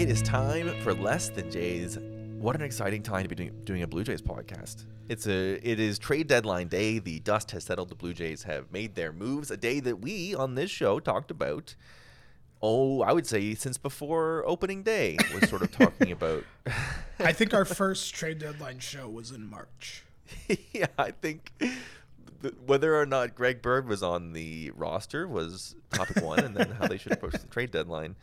we are back. It is time for Less Than Jays. What an exciting time to be doing, doing a Blue Jays podcast. It's a it is trade deadline day. The dust has settled. The Blue Jays have made their moves. A day that we on this show talked about. Oh, I would say since before opening day was sort of talking about. I think our first trade deadline show was in March. yeah, I think th- whether or not Greg Bird was on the roster was topic one, and then how they should approach the trade deadline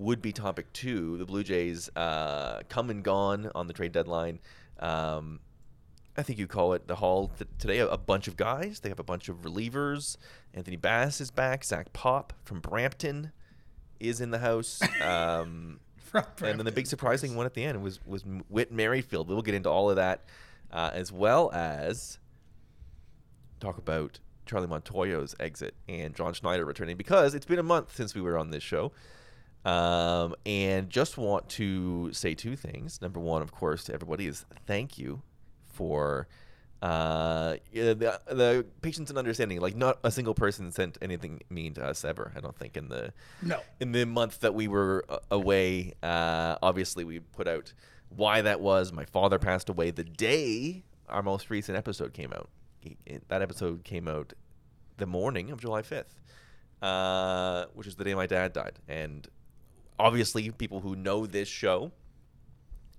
would be topic two. The Blue Jays uh, come and gone on the trade deadline. Um, I think you call it the haul th- today. A, a, bunch of guys. They have a bunch of relievers. Anthony Bass is back. Zach Pop from Brampton is in the house. Um, and then the big surprising one at the end was was Whit Merrifield. We'll get into all of that, uh, as well as talk about Charlie Montoyo's exit and John Schneider returning because it's been a month since we were on this show. Um, and just want to say two things. Number one, of course, to everybody is thank you for uh, the the patience and understanding. Like not a single person sent anything mean to us ever. I don't think in the no in the month that we were uh, away. Uh, obviously, we put out why that was. My father passed away the day our most recent episode came out. that episode came out the morning of July fifth, uh, which is the day my dad died, and obviously people who know this show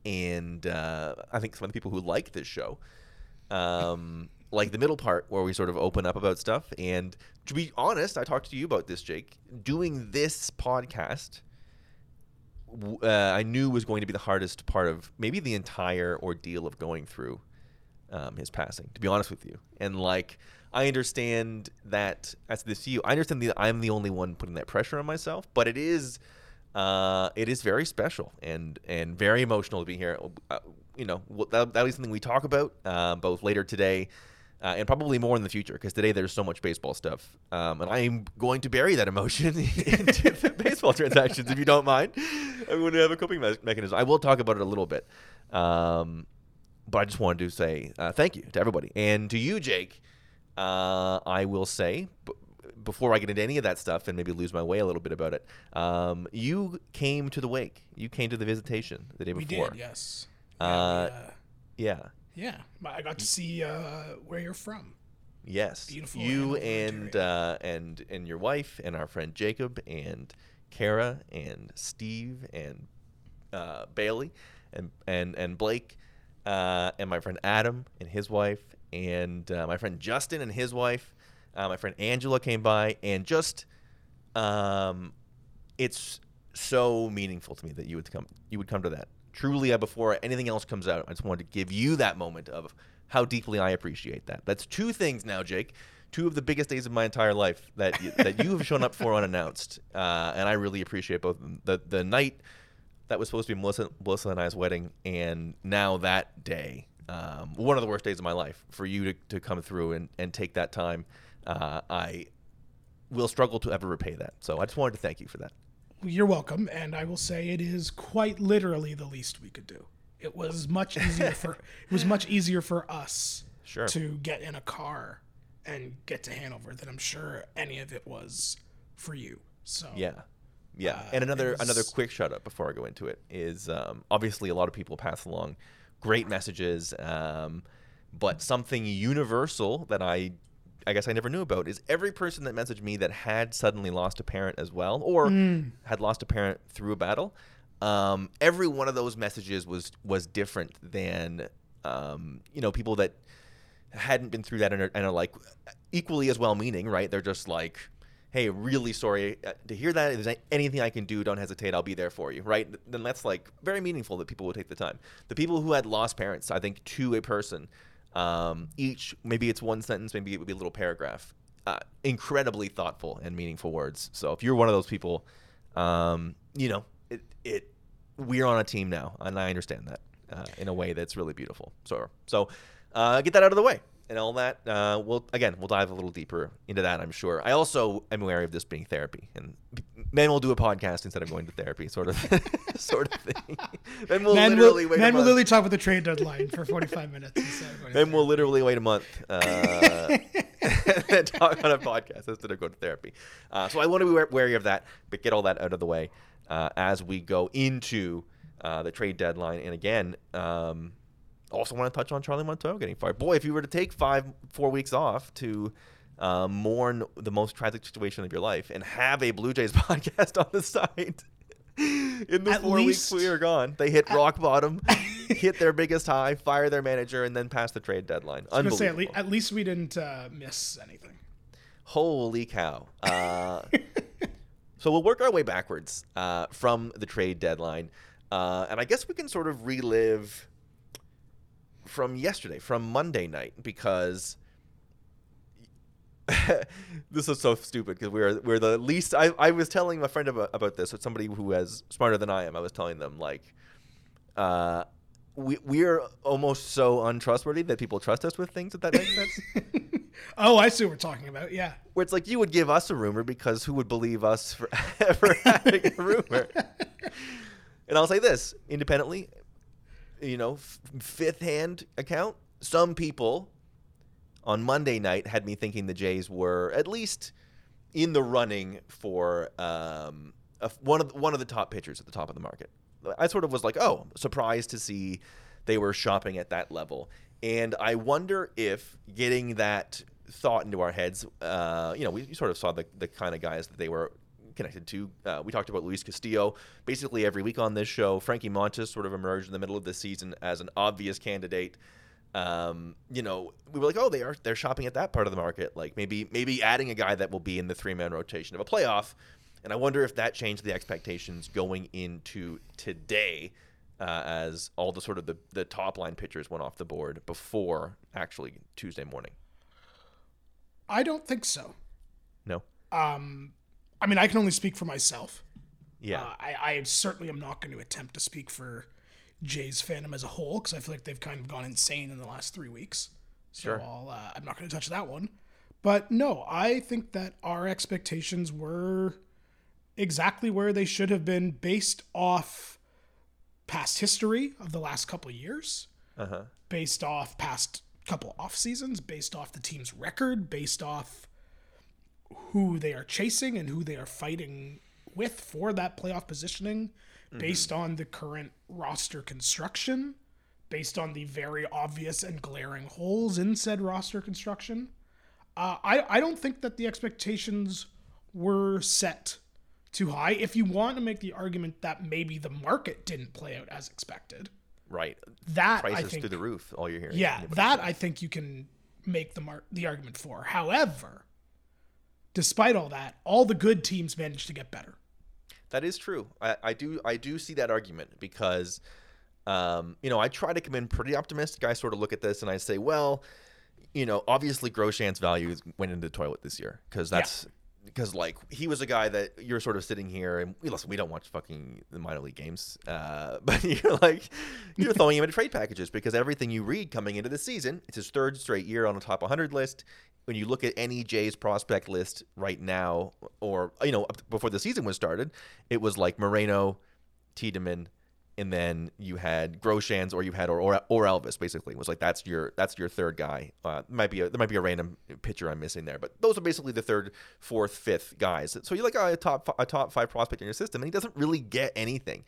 and uh, I think some of the people who like this show, um, like the middle part where we sort of open up about stuff. And to be honest, I talked to you about this, Jake. Doing this podcast, uh, I knew was going to be the hardest part of maybe the entire ordeal of going through um, his passing. To be honest with you, and like I understand that as this you, I understand that I'm the only one putting that pressure on myself, but it is uh, it is very special and and very emotional to be here. Uh, you know, that, that'll be something we talk about uh, both later today uh, and probably more in the future because today there's so much baseball stuff. Um, and I'm going to bury that emotion into the baseball transactions if you don't mind. I'm going to have a coping me- mechanism. I will talk about it a little bit. Um, but I just wanted to say uh, thank you to everybody. And to you, Jake, uh, I will say, before I get into any of that stuff and maybe lose my way a little bit about it, um, you came to the wake. You came to the visitation the day before. We did, yes. Uh, yeah, uh, yeah. Yeah, I got to see uh, where you're from. Yes, beautiful. You and uh, and and your wife and our friend Jacob and Kara and Steve and uh, Bailey and and and Blake uh, and my friend Adam and his wife and my friend Justin and his wife uh, my friend Angela came by, and just um, it's so meaningful to me that you would come you would come to that. Truly, before anything else comes out, I just wanted to give you that moment of how deeply I appreciate that. That's two things now, Jake. Two of the biggest days of my entire life that you, that you have shown up for unannounced, uh, and I really appreciate both. The the night that was supposed to be Melissa, Melissa and I's wedding, and now that day, um, one of the worst days of my life, for you to, to come through and, and take that time uh, I will struggle to ever repay that. So I just wanted to thank you for that. You're welcome, and I will say it is quite literally the least we could do. It was much easier for it was much easier for us sure. to get in a car and get to Hanover than I'm sure any of it was for you. So yeah, yeah. Uh, and another was... another quick shout out before I go into it is um, obviously a lot of people pass along great messages, um, but something universal that I I guess I never knew about is every person that messaged me that had suddenly lost a parent as well, or mm. had lost a parent through a battle. Um, every one of those messages was was different than um, you know people that hadn't been through that and are, and are like equally as well meaning, right? They're just like, hey, really sorry uh, to hear that. If there's anything I can do, don't hesitate. I'll be there for you, right? Then that's like very meaningful that people would take the time. The people who had lost parents, I think, to a person um, each, maybe it's one sentence, maybe it would be a little paragraph. Uh, incredibly thoughtful and meaningful words. So if you're one of those people, um, you know, it, it, we're on a team now, and I understand that uh, in a way that's really beautiful. So, so uh, get that out of the way and all that. Uh, we'll again, we'll dive a little deeper into that. I'm sure. I also am aware of this being therapy, and men will do a podcast instead of going to therapy, sort of, sort of thing. men will men literally will, wait. Men will literally talk about the trade deadline for 45 minutes. Men will literally wait a month uh, and talk on a podcast instead of going to therapy. Uh, so I want to be wary of that, but get all that out of the way. uh, as we go into uh, the trade deadline. And again, um, also want to touch on Charlie Montoyo getting fired. Boy, if you were to take five, four weeks off to uh, mourn the most tragic situation of your life and have a Blue Jays podcast on the side. In the At four weeks we are gone, they hit rock bottom, hit their biggest high, fire their manager, and then pass the trade deadline. I was gonna say at, Unbelievable. le- at least we didn't uh, miss anything. Holy cow. Uh, so we'll work our way backwards uh, from the trade deadline. Uh, and I guess we can sort of relive from yesterday, from Monday night, because this is so stupid because we're we're the least. I, I was telling my friend about, about this with somebody who is smarter than I am. I was telling them like, uh, we we are almost so untrustworthy that people trust us with things. If that makes sense. Oh, I see what we're talking about. Yeah. where it's like you would give us a rumor because who would believe us for ever having a rumor? And I'll say this independently, you know, f- fifth hand account. Some people on Monday night had me thinking the Jays were at least in the running for um, a, one of the, one of the top pitchers at the top of the market. I sort of was like, oh, surprised to see they were shopping at that level. And I wonder if getting that thought into our heads, uh, you know, we sort of saw the, the kind of guys that they were connected to. Uh, we talked about Luis Castillo basically every week on this show. Frankie Montas sort of emerged in the middle of the season as an obvious candidate. Um, you know, we were like, oh, they are they're shopping at that part of the market. Like maybe maybe adding a guy that will be in the three man rotation of a playoff. And I wonder if that changed the expectations going into today, uh, as all the sort of the, the top line pitchers went off the board before actually Tuesday morning. I don't think so. No, Um, I mean, I can only speak for myself. yeah, Uh, I, I certainly am not going to attempt to speak for Jay's fandom as a whole because I feel like they've kind of gone insane in the last three weeks. So Sure. I'll, uh, I'm not going to touch that one. But no, I think that our expectations were exactly where they should have been based off past history of the last couple of years, uh huh, based off past couple off seasons, based off the team's record, based off who they are chasing and who they are fighting with for that playoff positioning, based on the current roster construction, based on the very obvious and glaring holes in said roster construction. Uh, I, I don't think that the expectations were set too high. If you want to make the argument that maybe the market didn't play out as expected, right. that I think through the roof. All you're hearing. yeah, that. I think you can make the mar- the argument for. However, despite all that, all the good teams managed to get better. That is true. I, I do I do see that argument because um, you know, I try to come in pretty optimistic. I sort of look at this and I say, well, you know, obviously Groshans' value went into the toilet this year because that's because like he was a guy that you're sort of sitting here and we listen. We don't watch fucking the minor league games, uh, but you're like you're throwing him into trade packages because everything you read coming into the season, it's his third straight year on the top 100 list. When you look at any Jays prospect list right now, or you know, before the season was started, it was like Moreno, Tiedemann, and then you had Groshans or you had or, or or Elvis basically it was like that's your that's your third guy. Uh, might be a, there might be a random pitcher I'm missing there, but those are basically the third, fourth, fifth guys. So you're like oh, a top a top five prospect in your system, and he doesn't really get anything.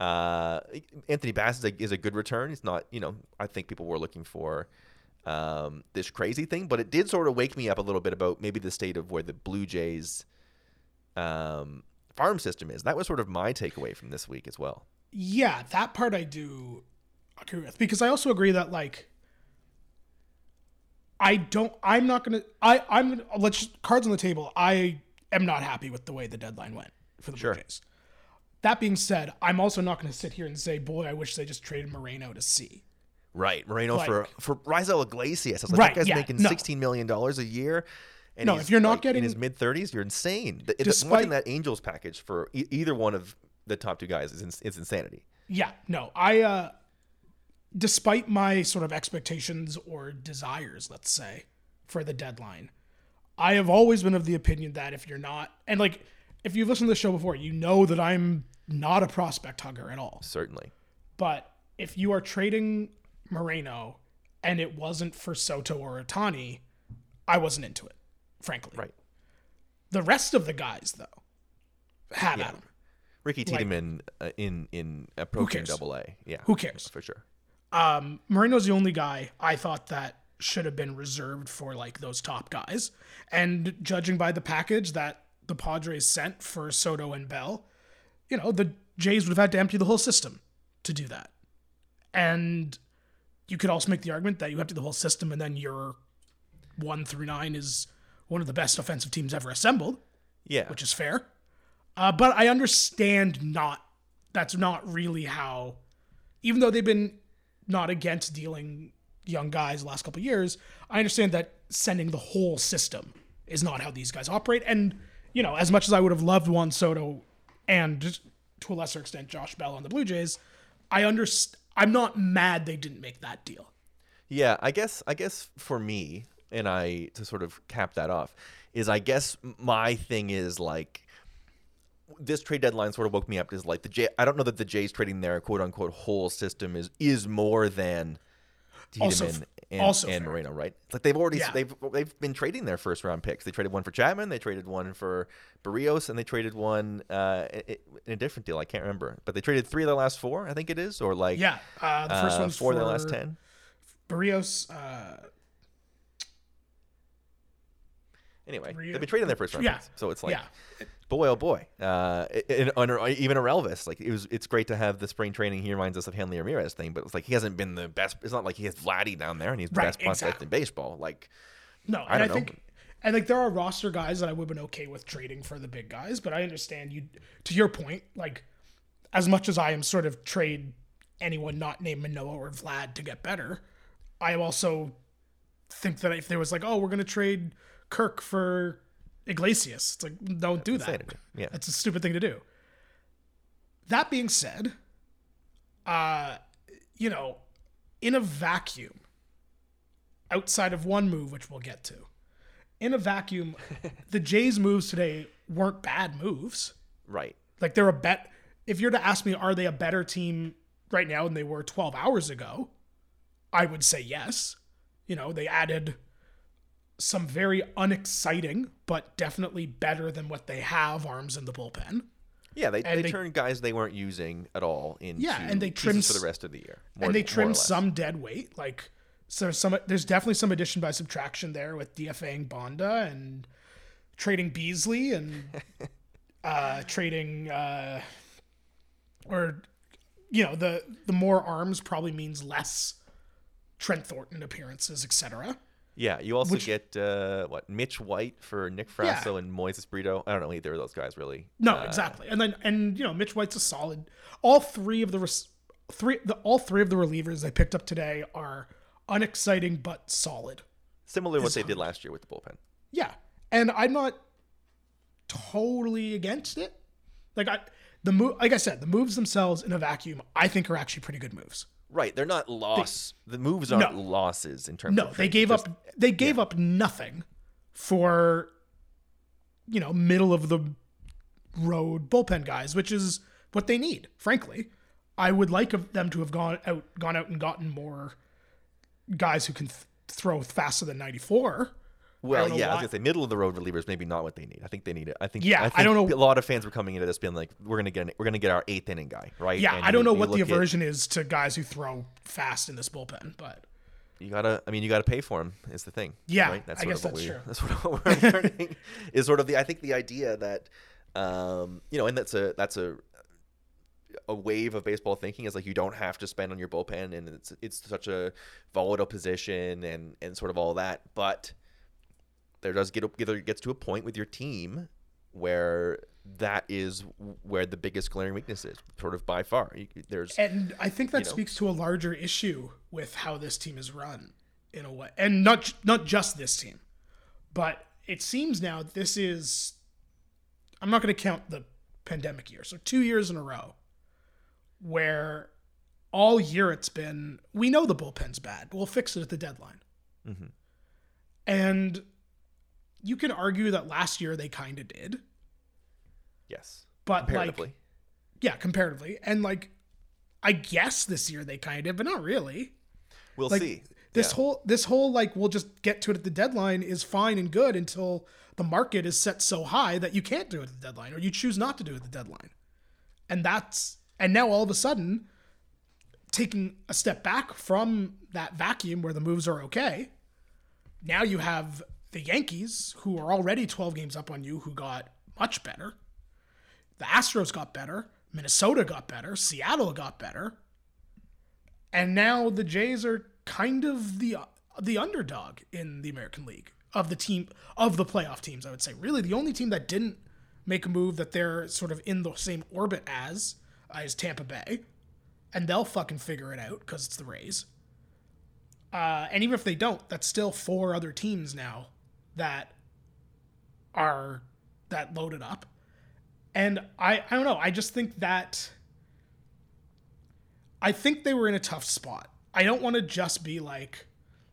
Uh, Anthony Bass is a, is a good return. He's not you know I think people were looking for um, this crazy thing, but it did sort of wake me up a little bit about maybe the state of where the Blue Jays um, farm system is. That was sort of my takeaway from this week as well. Yeah, that part I do agree with because I also agree that like I don't I'm not going to I I'm gonna, let's just, cards on the table. I am not happy with the way the deadline went for the Sure. Blue Jays. That being said, I'm also not going to sit here and say, "Boy, I wish they just traded Moreno to C." Right, Moreno for Like- for Raisel Iglesias. I was like, Right, that guy's yeah, making no. sixteen million dollars a year. And No, if you're not like, getting- in his mid thirties, you're insane. The, Despite- that Angels package for e- either one of the top two guys is, ins- is insanity. Yeah, no, I, uh, despite my sort of expectations or desires, let's say, for the deadline, I have always been of the opinion that if you're not, and like, if you've listened to the show before, you know that I'm not a prospect hugger at all. Certainly, But if you are trading Moreno and it wasn't for Soto or Ohtani, I wasn't into it, frankly. right, The rest of the guys, though, had Yeah. at. Ricky Like- Tiedemann uh, in in approaching? Double A. Yeah, Who cares? for sure. Um, Moreno's the only guy I thought that should have been reserved for like those top guys. And judging by the package that the Padres sent for Soto and Bell, you know, the Jays would have had to empty the whole system to do that. And you could also make the argument that you empty the whole system and then your one through nine is one of the best offensive teams ever assembled Yeah, which is fair. Uh, but I understand not that's not really how, even though they've been not against dealing young guys the last couple of years, I understand that sending the whole system is not how these guys operate. And you know, as much as I would have loved Juan Soto and to a lesser extent Josh Bell on the Blue Jays, I understand. I'm not mad they didn't make that deal. Yeah, I guess I guess for me and I to sort of cap that off is I guess my thing is like this trade deadline sort of woke me up is like the J I don't know that the Jays trading their quote unquote whole system is is more than Tiedemann f- and, also and. Moreno, right? Like they've already Yeah. they've they've been trading their first round picks. They traded one for Chapman, they traded one for Berríos, and they traded one uh, in a different deal. I can't remember, but they traded three of the last four, I think it is, or like Yeah, uh, the first uh, one's four for of the last ten. Berríos. Uh, Anyway, they've been trading their first round yeah, picks, so it's like, yeah, boy, oh boy, uh, and, and even a Orelvis, like it was, it's great to have the spring training. He reminds us of Hanley Ramirez thing, but it's like he hasn't been the best. It's not like he has Vladdy down there and he's the Right, best prospect exactly. in baseball. Like, No, I and I, don't know. think, and like there are roster guys that I would have been okay with trading for the big guys, but I understand you. To your point, like as much as I am sort of trade anyone not named Manoah or Vlad to get better, I also think that if there was like, oh, we're gonna trade Kirk for Iglesias, it's like don't do that. Yeah. That's a stupid thing to do. That being said, uh, you know, in a vacuum, outside of one move, which we'll get to, in a vacuum, the Jays' moves today weren't bad moves. right? Like they're a bet. If you're to ask me, are they a better team right now than they were 12 hours ago? I would say yes. You know, they added some very unexciting, but definitely better than what they have arms in the bullpen. Yeah, they, they, they- turned guys they weren't using at all into Yeah, and they trimmed for the rest of the year. more- and they trimmed some dead weight. Like so, some there's definitely some addition by subtraction there with DFAing Bonda and trading Beasley and uh, trading uh, or you know the the more arms probably means less Trent Thornton appearances, etc. Yeah, you also Which- get uh, what Mitch White for Nick Yeah. Frasso and Moises Brito. I don't know either of those guys really. No, Uh, exactly. And then and you know Mitch White's a solid. All three of the res- three the all three of the relievers they picked up today are unexciting but solid. Similar to what they did last year with the bullpen. Yeah, and I'm not totally against it. Like I, the move, like I said, the moves themselves in a vacuum, I think are actually pretty good moves. Right, they're not loss. the moves aren't No. losses in terms No, of they gave just- up, they gave up nothing for, you know, middle of the road bullpen guys, which is what they need. Frankly, I would like them to have gone out, gone out and gotten more guys who can th- throw faster than 94. Well, yeah, I was gonna say middle of the road relievers maybe not what they need. I think they need it. I think Yeah, I I, don't know- A lot of fans were coming into this being like, we're gonna get an, we're gonna get our eighth inning guy, right? Yeah, And I don't you- know you what the look at- aversion is to guys who throw fast in this bullpen, but you gotta. I mean, you gotta pay for him. Is the thing. Yeah, right? I guess that's we- true. That's what we're learning. is sort of the. I think the idea that, um, you know, and that's a that's a a wave of baseball thinking is like you don't have to spend on your bullpen and it's it's such a volatile position and and sort of all that but there does get gets to a point with your team where that is where the biggest glaring weakness is sort of by far there's and I think that You know? speaks to a larger issue with how this team is run in a way, and not not just this team, but it seems now this is. I'm not going to count the pandemic year, so two years in a row, where all year it's been we know the bullpen's bad, but we'll fix it at the deadline, Mhm. and you can argue that last year they kind of did, yes but like yeah, comparatively, and like I guess this year they kind of did, but not really. we'll like see this Yeah. whole this whole like we'll just get to it at the deadline is fine and good until the market is set so high that you can't do it at the deadline or you choose not to do it at the deadline And that's and now all of a sudden taking a step back from that vacuum where the moves are okay. Now you have the Yankees who are already 12 games up on you who got much better. The Astros got better, Minnesota got better, Seattle got better. And now the Jays are kind of the the underdog in the American League of the team of the playoff teams, I would say. Really the only team that didn't make a move that they're sort of in the same orbit as uh, is Tampa Bay. And they'll fucking figure it out because it's the Rays. Uh, and even if they don't, that's still four other teams now that are that loaded up. And I, I don't know. I just think that I think they were in a tough spot. I don't want to just be like,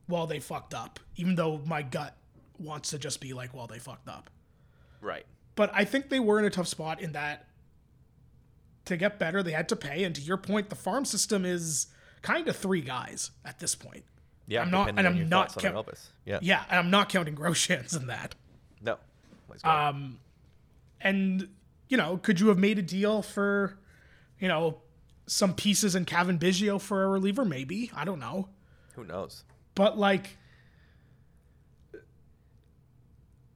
well, they fucked up, even though my gut wants to just be like, well, they fucked up. Right. But I think they were in a tough spot in that to get better, they had to pay. And to your point, the farm system is kind of three guys at this point. Yeah. I'm not- and I'm not thoughts on count- Elvis. Yeah. Yeah, and I'm not counting Groshans in that. No. Um, and you know, could you have made a deal for, you know, some pieces in Cavan Biggio for a reliever? Maybe I don't know, Who knows? but like,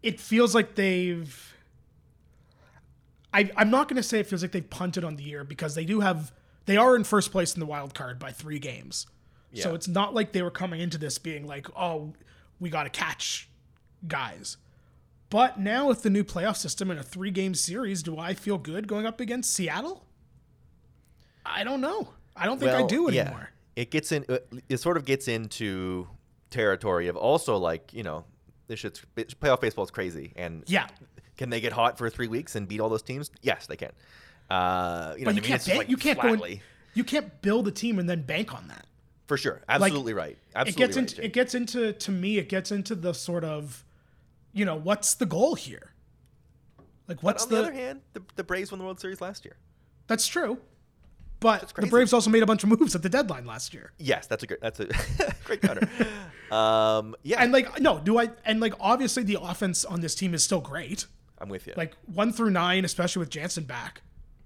it feels like they've. I I'm not going to say it feels like they've punted on the year because they do have they are in first place in the wild card by three games, so it's not like they were coming into this being like, oh, we got to catch guys. But now with the new playoff system and a three game series, do I feel good going up against Seattle? I don't know. I don't think I Well, do yeah. It gets in. uh, It sort of gets into territory of also like you know this shit's playoff baseball is crazy and Yeah. can they get hot for three weeks and beat all those teams? Yes, they can. Uh, you know, But you I mean? can't like, you can't go in, you can't build a team and then bank on that. For sure. Absolutely right. Absolutely it gets right, into Jake. it gets into to me it gets into the sort of you know what's the goal here like But what's on the, the, other hand, the, the Braves won the World Series last year. that's true but the braves also made a bunch of moves at the deadline last year Yes, that's a great. That's a great counter. um, yeah, and like no do i and like obviously the offense on this team is still great I'm with you. like one through nine especially with jansen back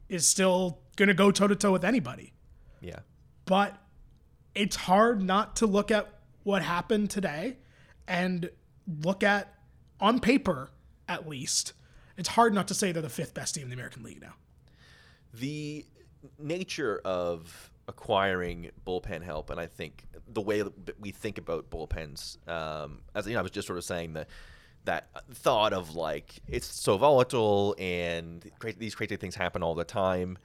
is still gonna go toe to toe with anybody yeah, but it's hard not to look at what happened today and look at on paper at least it's hard not to say they're the fifth best team in the american league now the nature of acquiring bullpen help, and I think the way that we think about bullpens, um, as you know, I was just sort of saying that that thought of like it's so volatile and these crazy things happen all the time.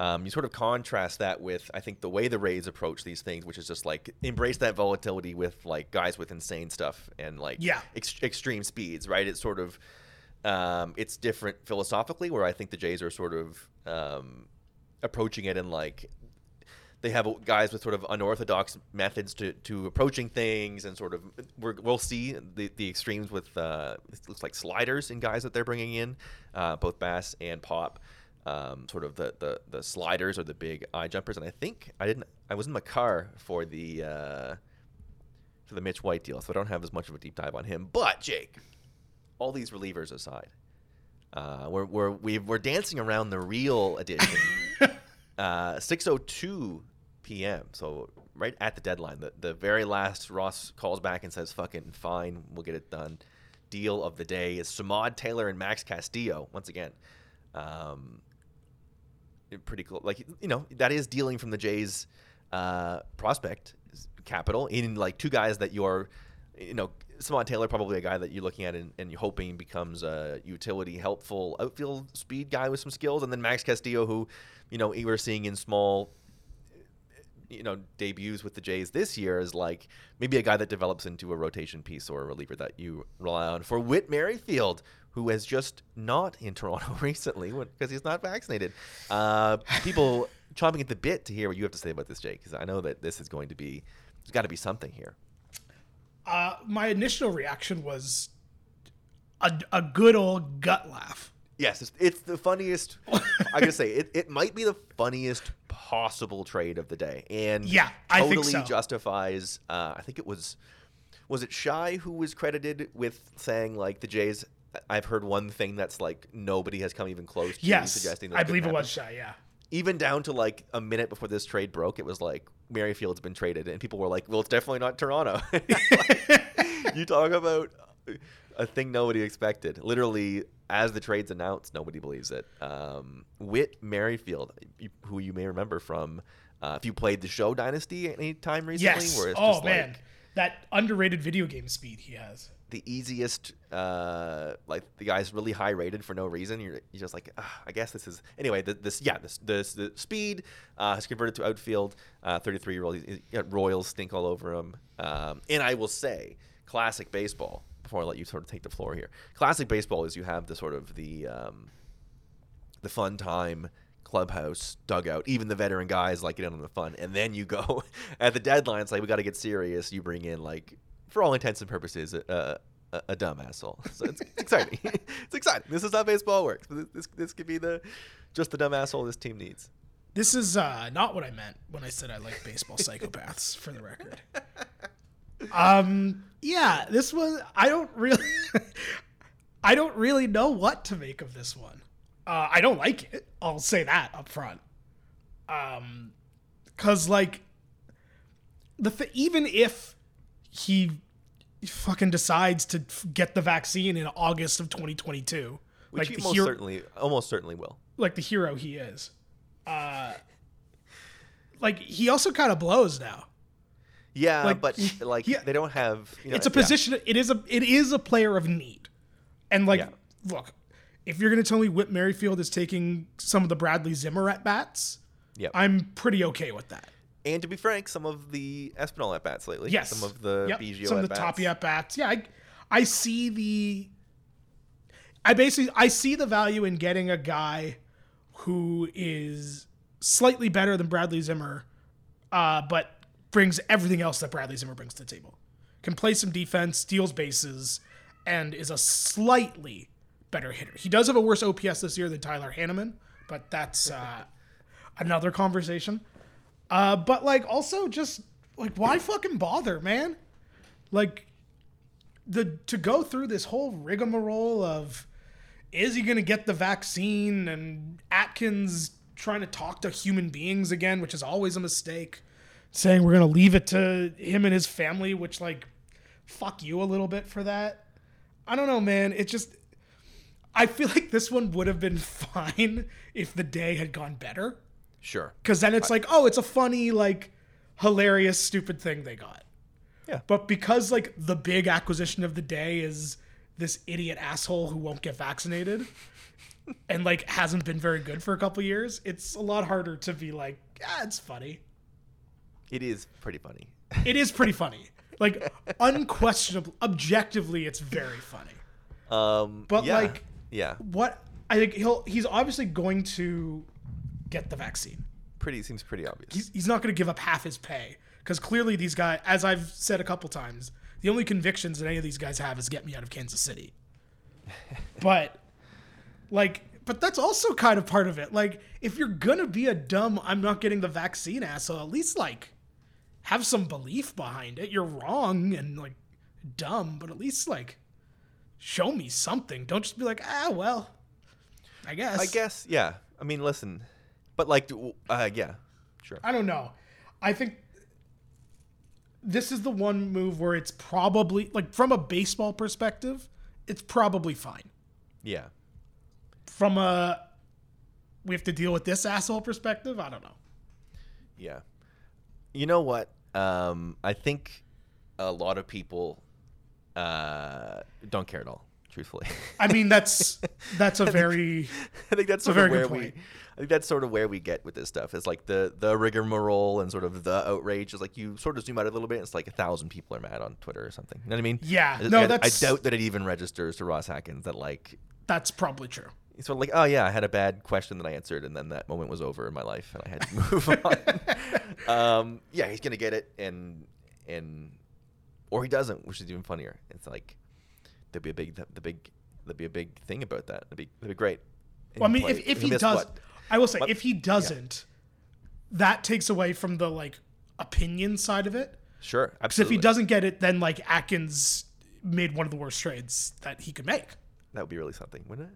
Um, you sort of contrast that with I think the way the Rays approach these things, which is just like embrace that volatility with like guys with insane stuff and like Yeah. ex- extreme speeds, right? It's sort of um, it's different philosophically, where I think the Jays are sort of um, approaching it in like they have guys with sort of unorthodox methods to, to approaching things and sort of we're, we'll see the, the extremes with uh, it looks like sliders in guys that they're bringing in uh, both bass and pop um, sort of the, the, the sliders or the big eye jumpers and I think I didn't I was in my car for the uh, for the Mitch White deal so I don't have as much of a deep dive on him but Jake all these relievers aside uh, we're, we're, we've, we're dancing around the real edition uh, 6:02 p.m. So right at the deadline, the the very last Ross calls back and says, "Fucking fine, we'll get it done." Deal of the day is Samad Taylor and Max Castillo once again. Um, pretty cool. Like you know, that is dealing from the Jays' uh, prospect capital in like two guys that you're, you know, Samad Taylor probably a guy that you're looking at and, and you're hoping becomes a utility, helpful outfield speed guy with some skills, and then Max Castillo, who, you know, we were seeing in small. You know, debuts with the Jays this year is like maybe a guy that develops into a rotation piece or a reliever that you rely on. For Whit Merrifield, who has just not in Toronto recently because he's not vaccinated. Uh, people chomping at the bit to hear what you have to say about this, Jake, because I know that this is going to be, there's got to be something here. uh, my initial reaction was a, a good old gut laugh Yes, it's, it's the funniest. I gotta say, it, it might be the funniest possible trade of the day, and Yeah, I totally think so. justifies. Uh, I think it was, was it Shi who was credited with saying like the Jays. I've heard one thing that's like nobody has come even close to yes suggesting. That. I believe it couldn't was happen. Shi yeah even down to like a minute before this trade broke, it was like Merrifield's been traded, and people were like, "Well, it's definitely not Toronto." you talk about a thing nobody expected. Literally, as the trade's announced, nobody believes it. Um, Whit Merrifield, who you may remember from, uh, if you played the show Dynasty any time recently, Yes. where it's Oh just man, like that underrated video game speed he has. The easiest, uh, like the guy's really high rated for no reason. You're, you're just like, "Ah, I guess this is anyway. The, this, yeah, this, this the speed uh, has converted to outfield. Thirty three year old, Royals stink all over him. Um, and I will say, classic baseball. Before I let you sort of take the floor here, classic baseball is you have the sort of the um, the fun time clubhouse dugout even the veteran guys like it in on the fun and then you go at the deadline it's like we got to get serious you bring in like for all intents and purposes a, a, a dumb asshole so it's, it's exciting it's exciting this is how baseball works this, this, this could be the just the dumb asshole this team needs This is uh, not what I meant when I said I like baseball psychopaths, for the record. Um, yeah, this was. I don't really. I don't really know what to make of this one. Uh, I don't like it. I'll say that up front. Um, cause like the th- even if he fucking decides to f- get the vaccine in August of 2022, which like he most hero, certainly almost certainly will like the hero he is, uh, like he also kind of blows now. yeah Like, but like yeah. they don't have you know, it's a yeah. position. It is a it is a player of need, and like Yeah. look, if you're gonna tell me Whit Merrifield is taking some of the Bradley Zimmer at bats, Yep. I'm pretty okay with that. And to be frank some of the espinal at bats lately Yes, some of the Yep, Biggio some of the bats Tapia at bats. Yeah, I, I see the. I basically I see the value in getting a guy who is slightly better than Bradley Zimmer, uh, but brings everything else that Bradley Zimmer brings to the table. Can play some defense, steals bases, and is a slightly better hitter. He does have a worse OPS this year than Tyler Heineman, but that's uh, another conversation. Uh, but like also just like why fucking bother, man? Like the to go through this whole rigmarole of is he gonna get the vaccine and Atkins trying to talk to human beings again, which is always a mistake. Saying we're gonna leave it to him and his family, which like fuck you a little bit for that. I don't know, man. It just I feel like this one would have been fine if the day had gone better. Sure Because then it's like, oh, it's a funny, like, hilarious, stupid thing they got. Yeah. But because, like, the big acquisition of the day is this idiot asshole who won't get vaccinated and, like, hasn't been very good for a couple years, it's a lot harder to be like, yeah, it's funny. it is pretty funny It is pretty funny. Like, unquestionably, objectively, it's very funny. Um, But, yeah, like- yeah, What I think he'll, he's obviously going to get the vaccine. pretty seems pretty obvious. he's, he's not going to give up half his pay because clearly these guys, as I've said a couple times, the only convictions that any of these guys have is get me out of Kansas City. but like, but that's also kind of part of it. Like, if you're gonna be a dumb, I'm not getting the vaccine asshole, at least like have some belief behind it. You're wrong and like dumb, but at least like show me something. Don't just be like, ah, well, I guess. I guess, yeah. I mean, listen, but like, uh, yeah, sure. I don't know. I think this is the one move where it's probably like from a baseball perspective, it's probably fine. Yeah, From a we have to deal with this asshole perspective, I don't know. yeah. You know what? Um, I think a lot of people uh, don't care at all. Truthfully, I mean that's that's a very I think that's a very good we. I think that's sort of where we get with this stuff. It's like the the rigmarole and sort of the outrage is like you sort of zoom out a little bit. And it's like a thousand people are mad on Twitter or something. You know what I mean? Yeah, I- no, I, that's- I doubt that it even registers to Ross Atkins that like that's probably true. It's sort of like, oh yeah, I had a bad question that I answered, and then that moment was over in my life, and I had to move on. um, yeah, he's gonna get it, and and or he doesn't, which is even funnier. It's like there'd be a big, the big, there'd be a big thing about that. That'd be, that'd be great. Well, I mean, play- if, if he'll he does, what? I will say, What? if he doesn't, that takes away from the like opinion side of it. sure, Because if he doesn't get it, then like Atkins made one of the worst trades that he could make. that would be really something, wouldn't it?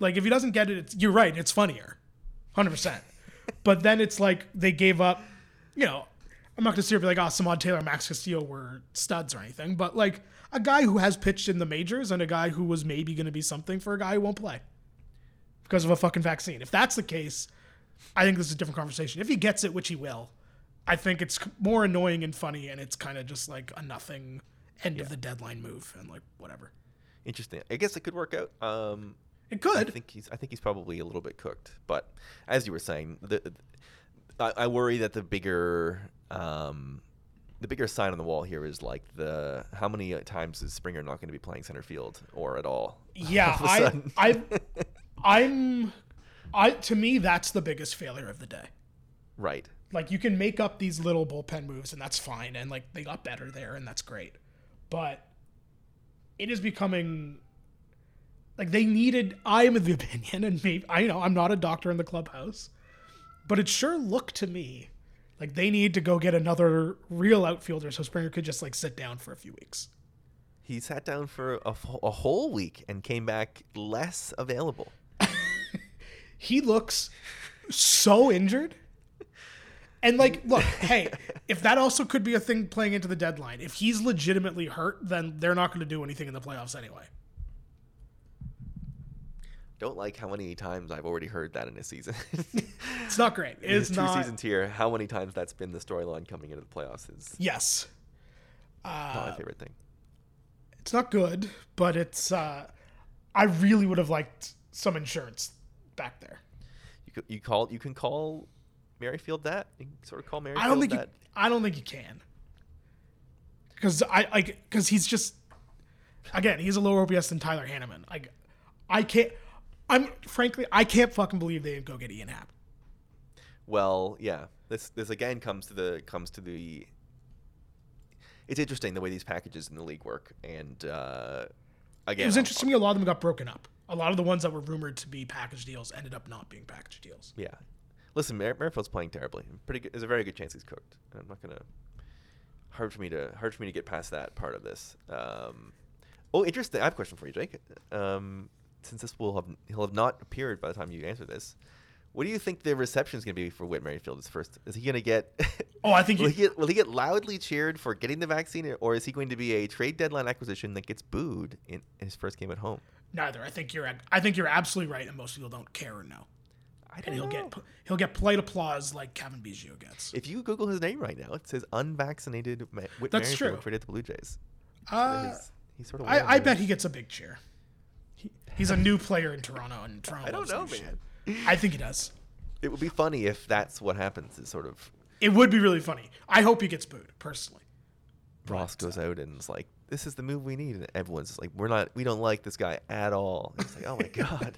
Like if he doesn't get it, it's, you're right. It's funnier, hundred percent. But then it's like they gave up, you know, I'm not going to sit here like, oh, Samad Taylor, Max Castillo were studs or anything, but like a guy who has pitched in the majors and a guy who was maybe going to be something for a guy who won't play because of a fucking vaccine. If that's the case, I think this is a different conversation. If he gets it, which he will, I think it's more annoying and funny, and it's kind of just like a nothing end of the deadline move and like whatever. Interesting. I guess it could work out. Um, It could. I think he's. I think he's probably a little bit cooked. But as you were saying, the, I, I worry that the bigger, um, the bigger sign on the wall here is like the how many times is Springer not going to be playing center field or at all? Yeah, all of a I? I, I'm, I to me that's the biggest failure of the day. right. Like you can make up these little bullpen moves and that's fine, and like they got better there and that's great, but it is becoming like they needed. I am of the opinion, and maybe I know I'm not a doctor in the clubhouse, but it sure looked to me like they need to go get another real outfielder so Springer could just like sit down for a few weeks. He sat down for a whole week and came back less available. He looks so injured. And like, look, hey, if that also could be a thing playing into the deadline, if he's legitimately hurt, then they're not going to do anything in the playoffs anyway. Don't like how many times I've already heard that in a season. It's not great. It's two not. seasons here, how many times that's been the storyline coming into the playoffs is Yes, not Uh, my favorite thing. it's not good, but it's. uh I really would have liked some insurance back there. You could, you call you can call Merrifield that. You can sort of call Merrifield I don't think you. I don't think you can. Because I like because he's just again he's a lower OPS than Tyler Heineman. Like I can't. I'm frankly I can't fucking believe they didn't go get Ian Happ. Well, yeah. This this again comes to the comes to the. It's interesting the way these packages in the league work, and uh, again, It was interesting to me. A lot of them got broken up. A lot of the ones that were rumored to be package deals ended up not being package deals. Yeah. Listen, Mer- Merrifield's playing terribly. Pretty good. There's a very good chance he's cooked. I'm not gonna. Hard for me to hard for me to get past that part of this. Um, oh, interesting. I have a question for you, Jake. Um, since this will have he'll have not appeared by the time you answer this. What do you think the reception is going to be for Whit Merrifield? Is first? Is he going to get? Oh, I think will he- get will he get loudly cheered for getting the vaccine, or is he going to be a trade deadline acquisition that gets booed in his first game at home? Neither. I think you're. I think you're absolutely right, and most people don't care or know. I don't he'll know. get he'll get polite applause like Cavan Biggio gets. If you Google his name right now, it says unvaccinated Ma- Whit That's Merrifield true. traded the Blue Jays. Uh, He's- he's sort of. I, I bet he gets a big cheer. He, he's a new player in Toronto, and Toronto. I don't know, man. shit. I think he does. It would be funny if that's what happens. Is sort of It would be really funny. I hope he gets booed personally. Ross goes out and is like, "This is the move we need," and everyone's like, "We're not. We don't like this guy at all." And it's like, "Oh my god."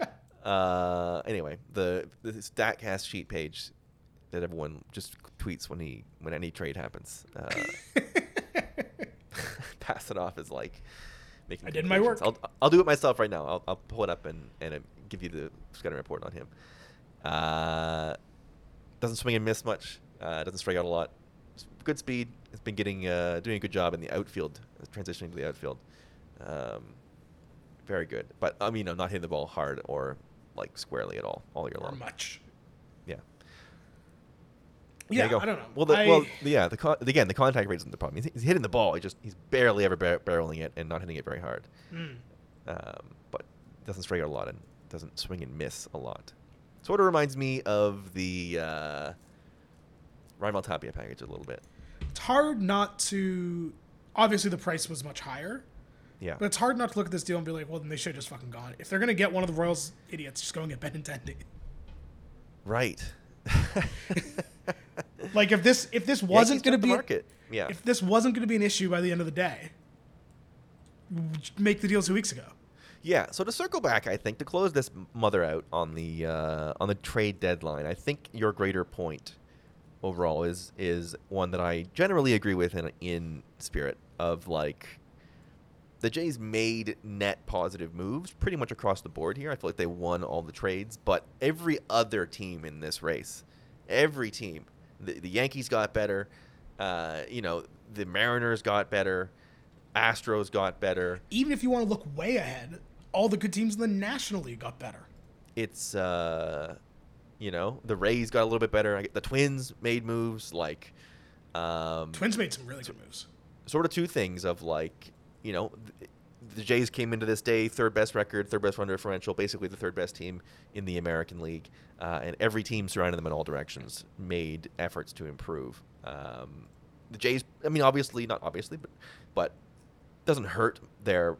uh, anyway, the the Statcast sheet page that everyone just tweets when he when any trade happens. Uh, pass it off as like making. I did my work. I'll, I'll do it myself right now. I'll I'll pull it up and and uh, give you the scouting report on him. Uh, doesn't swing and miss much. Uh, doesn't strike out a lot. Good speed. Has been getting uh, doing a good job in the outfield, transitioning to the outfield. Um, very good. But I mean, no, not hitting the ball hard or like squarely at all all year Or long. much. Yeah. Yeah. I don't know. Well, the, I- well, yeah. The con- again, the contact rate isn't the problem. He's, he's hitting the ball. He just he's barely ever bar- barreling it and not hitting it very hard. Mm. Um, but doesn't strike out a lot and doesn't swing and miss a lot. Sort of reminds me of the uh, Raimel Tapia package a little bit. It's hard not to. Obviously, the price was much higher, Yeah. but it's hard not to look at this deal and be like, "Well, then they should have just fucking gone." If they're gonna get one of the Royals idiots, just go and get Benintendi. right. Like if this if this wasn't gonna jumped the be market. Yeah. if this wasn't gonna be an issue by the end of the day, make the deal two weeks ago. Yeah. So to circle back, I think to close this mother out on the uh, on the trade deadline, I think your greater point overall is is one that I generally agree with in in spirit of like the Jays made net positive moves pretty much across the board here. I feel like they won all the trades, but every other team in this race, every team, the, the Yankees got better. Uh, you know, the Mariners got better. Astros got better. Even if you want to look way ahead, all the good teams in the National League got better. it's uh You know, the Rays got a little bit better. The Twins made moves like, um, Twins made some really good moves. sort of two things of like, you know, th- the Jays came into this day third best record, third best run differential, basically the third best team in the American League, uh, and every team surrounding them in all directions made efforts to improve. Um, the Jays, I mean, obviously not obviously, but but doesn't hurt their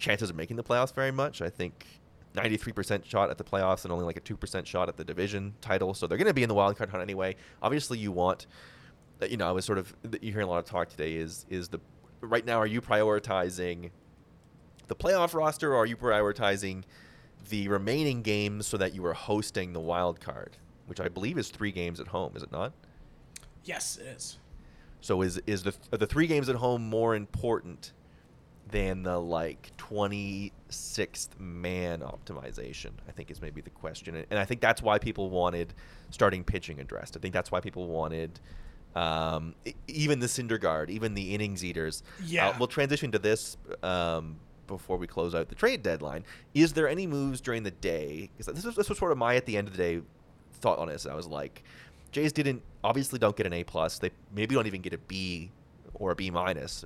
chances of making the playoffs very much. I think 93% shot at the playoffs and only like a 2% shot at the division title. So they're going to be in the wild card hunt anyway. Obviously, you want, uh, you know, I was sort of, you're hearing a lot of talk today is, is the, right now, are you prioritizing the playoff roster or are you prioritizing the remaining games so that you are hosting the wild card, which I believe is three games at home, is it not? Yes, it is. So is is the are the three games at home more important than the like twenty sixth man optimization? I think is maybe the question, and I think that's why people wanted starting pitching addressed. I think that's why people wanted um, even the Syndergaard even the innings eaters. Yeah. Uh, we'll transition to this um, before we close out the trade deadline. Is there any moves during the day? Because this was, this was sort of my at the end of the day thought on this. I was like, Jays didn't obviously don't get an A plus. They maybe don't even get a B or a B minus,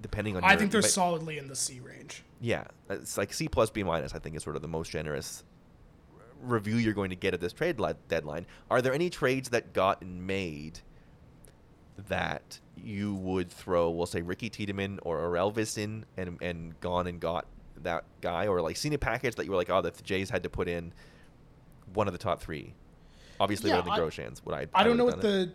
depending on. I your- think they're might- solidly in the C range. yeah, it's like C plus B minus. I think is sort of the most generous review you're going to get at this trade li- deadline. Are there any trades that got made that you would throw, we'll say Ricky Tiedemann or Elvis in and and gone and got that guy, or like seen a package that you were like, oh, the Jays had to put in one of the top three. Obviously, Yeah, other than I- Groshans, what I I don't know what the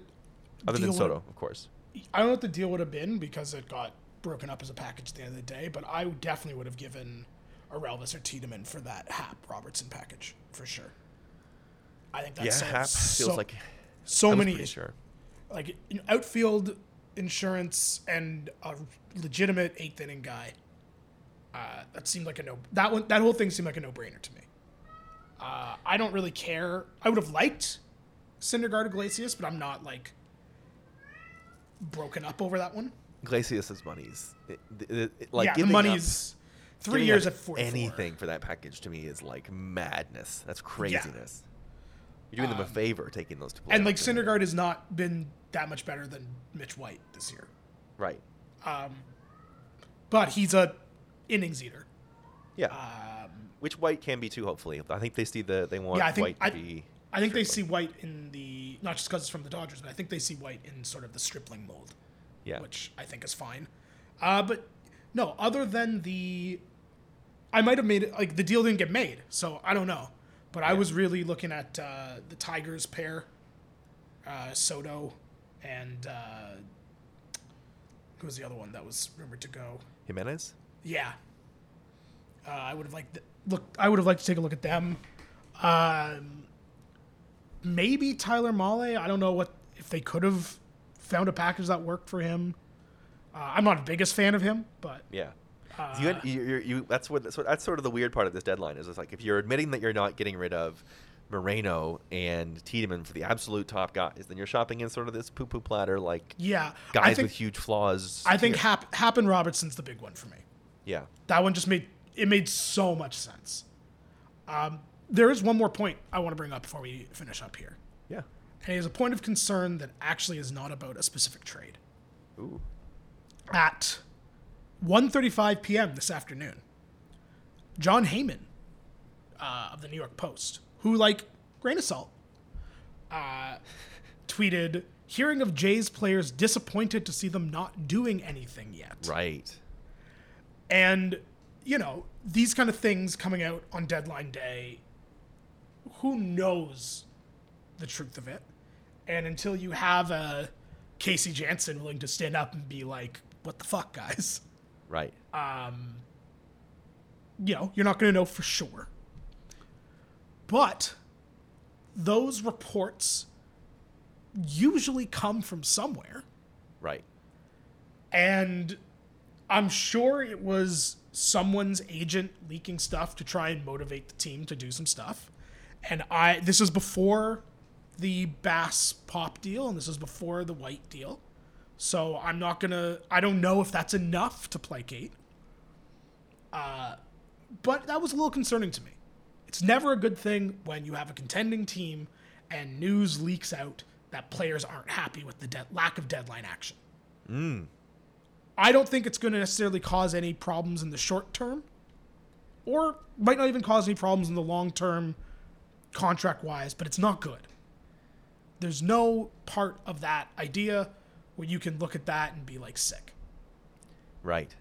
other than Soto, of course. I don't know what the deal would have been because it got broken up as a package at the end of the day, but I definitely would have given a Orelvis or Tiedemann for that Happ Robertson package for sure. I think Yeah, that's Happ so, feels like so many sure. like outfield insurance and a legitimate eighth inning guy. Uh, that seemed like a no. That one, that whole thing seemed like a no brainer to me. Uh, I don't really care. I would have liked Syndergaard Iglesias, but I'm not like broken up over that one. Iglesias' money's it, it, it- like yeah, the giving up- money's three years at anything for that package to me is like madness. That's craziness. You're doing them a favor taking those two. And like. Syndergaard has not been that much better than Mitch White this year, right? but he's a innings eater. Yeah. Um, Mitch White can be too. Hopefully, I think they see the they want yeah, I think White to I, be. I think they see White in the not just because it's from the Dodgers, but I think they see White in sort of the stripling mold, Yeah. which I think is fine. Uh, but no, other than the, I might have made it like the deal didn't get made, so I don't know. But I was really looking at uh, the Tigers pair, uh, Soto, and uh, who was the other one that was rumored to go? Jimenez. Yeah. Uh, I would have liked th- look. I would have liked to take a look at them. Um, maybe Tyler Mahle. I don't know what if they could have found a package that worked for him. Uh, I'm not the biggest fan of him, but Yeah. Uh, you, you, you, that's what that's, what that's sort of the weird part of this deadline is it's like if you're admitting that you're not getting rid of Moreno and Tiedemann for the absolute top guys, then you're shopping in sort of this poo-poo platter like yeah, guys think with huge flaws. I think. Happ Happen Robertson's the big one for me. yeah. That one just made it made so much sense. Um, there is one more point I want to bring up before we finish up here. Yeah. And it is a point of concern that actually is not about a specific trade. Ooh. At 1.35 p.m. this afternoon, Jon Heyman uh, of the New York Post, who, like, grain of salt, uh, tweeted, hearing of Jays players disappointed to see them not doing anything yet. Right. And, you know, these kind of things coming out on deadline day, who knows the truth of it? And until you have a Casey Janssen willing to stand up and be like, what the fuck, guys? Right. Um, You know, you're not going to know for sure. But those reports usually come from somewhere. right. And I'm sure it was someone's agent leaking stuff to try and motivate the team to do some stuff. And I this is before the Bass Pop deal and this is before the White deal. So I'm not going to I don't know if that's enough to placate. Uh but that was a little concerning to me. It's never a good thing when you have a contending team and news leaks out that players aren't happy with the de- lack of deadline action. I don't think it's going to necessarily cause any problems in the short term, or might not even cause any problems in the long term, contract wise. But it's not good. There's no part of that idea where you can look at that and be like sick. Right.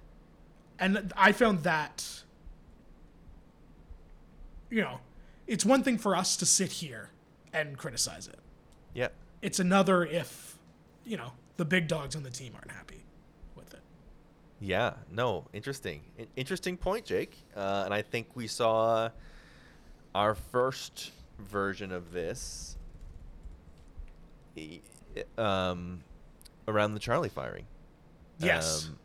And I found that, you know, it's one thing for us to sit here and criticize it. Yeah. It's another if, you know, the big dogs on the team aren't happy with it. Yeah, no, interesting. Interesting point, Jake. Uh, and I think we saw our first version of this um, around the Charlie firing. Yes. Um,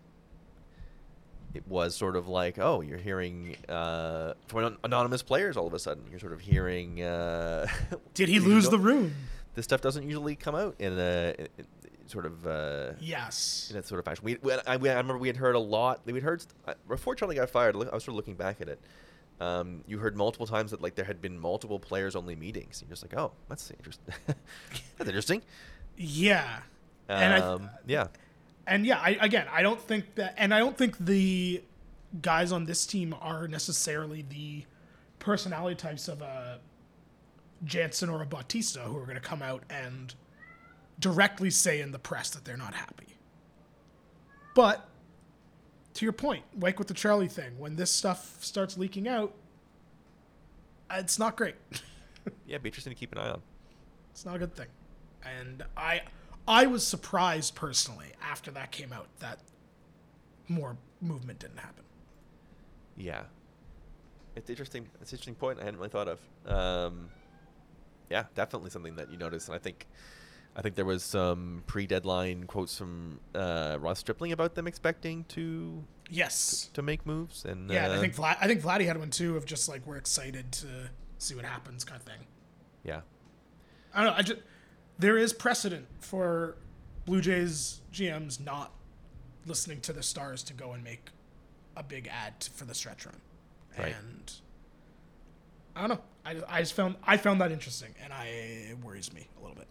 it was sort of like, oh, you're hearing uh, from anonymous players all of a sudden. You're sort of hearing. Uh, Did he lose the room? This stuff doesn't usually come out in a in, in sort of. Uh, Yes. in that sort of fashion. We, we, I, we, I remember we had heard a lot. We'd heard uh, before Charlie got fired. I was sort of looking back at it. Um, you heard multiple times that like there had been multiple players only meetings. You're just like, oh, that's interesting. that's interesting. Yeah. And I, Um, yeah, and yeah, I, again, I don't think that, and I don't think the guys on this team are necessarily the personality types of a Janssen or a Bautista who are going to come out and directly say in the press that they're not happy. But to your point, like with the Charlie thing, when this stuff starts leaking out, it's not great. yeah. Be interesting to keep an eye on. It's not a good thing. And I I was surprised personally after that came out that more movement didn't happen. Yeah, it's interesting. It's an interesting point. I hadn't really thought of. Um, yeah, definitely something that you notice, and I think. I think there was some pre-deadline quotes from uh, Ross Stripling about them expecting to Yes. to make moves, and Yeah, uh, I think Vlad, I think Vladdy had one too of just like we're excited to see what happens kind of thing. yeah, I don't know. I just there is precedent for Blue Jays GMs not listening to the stars to go and make a big ad for the stretch run, Right. and I don't know. I, I just found I found that interesting, and I it worries me a little bit.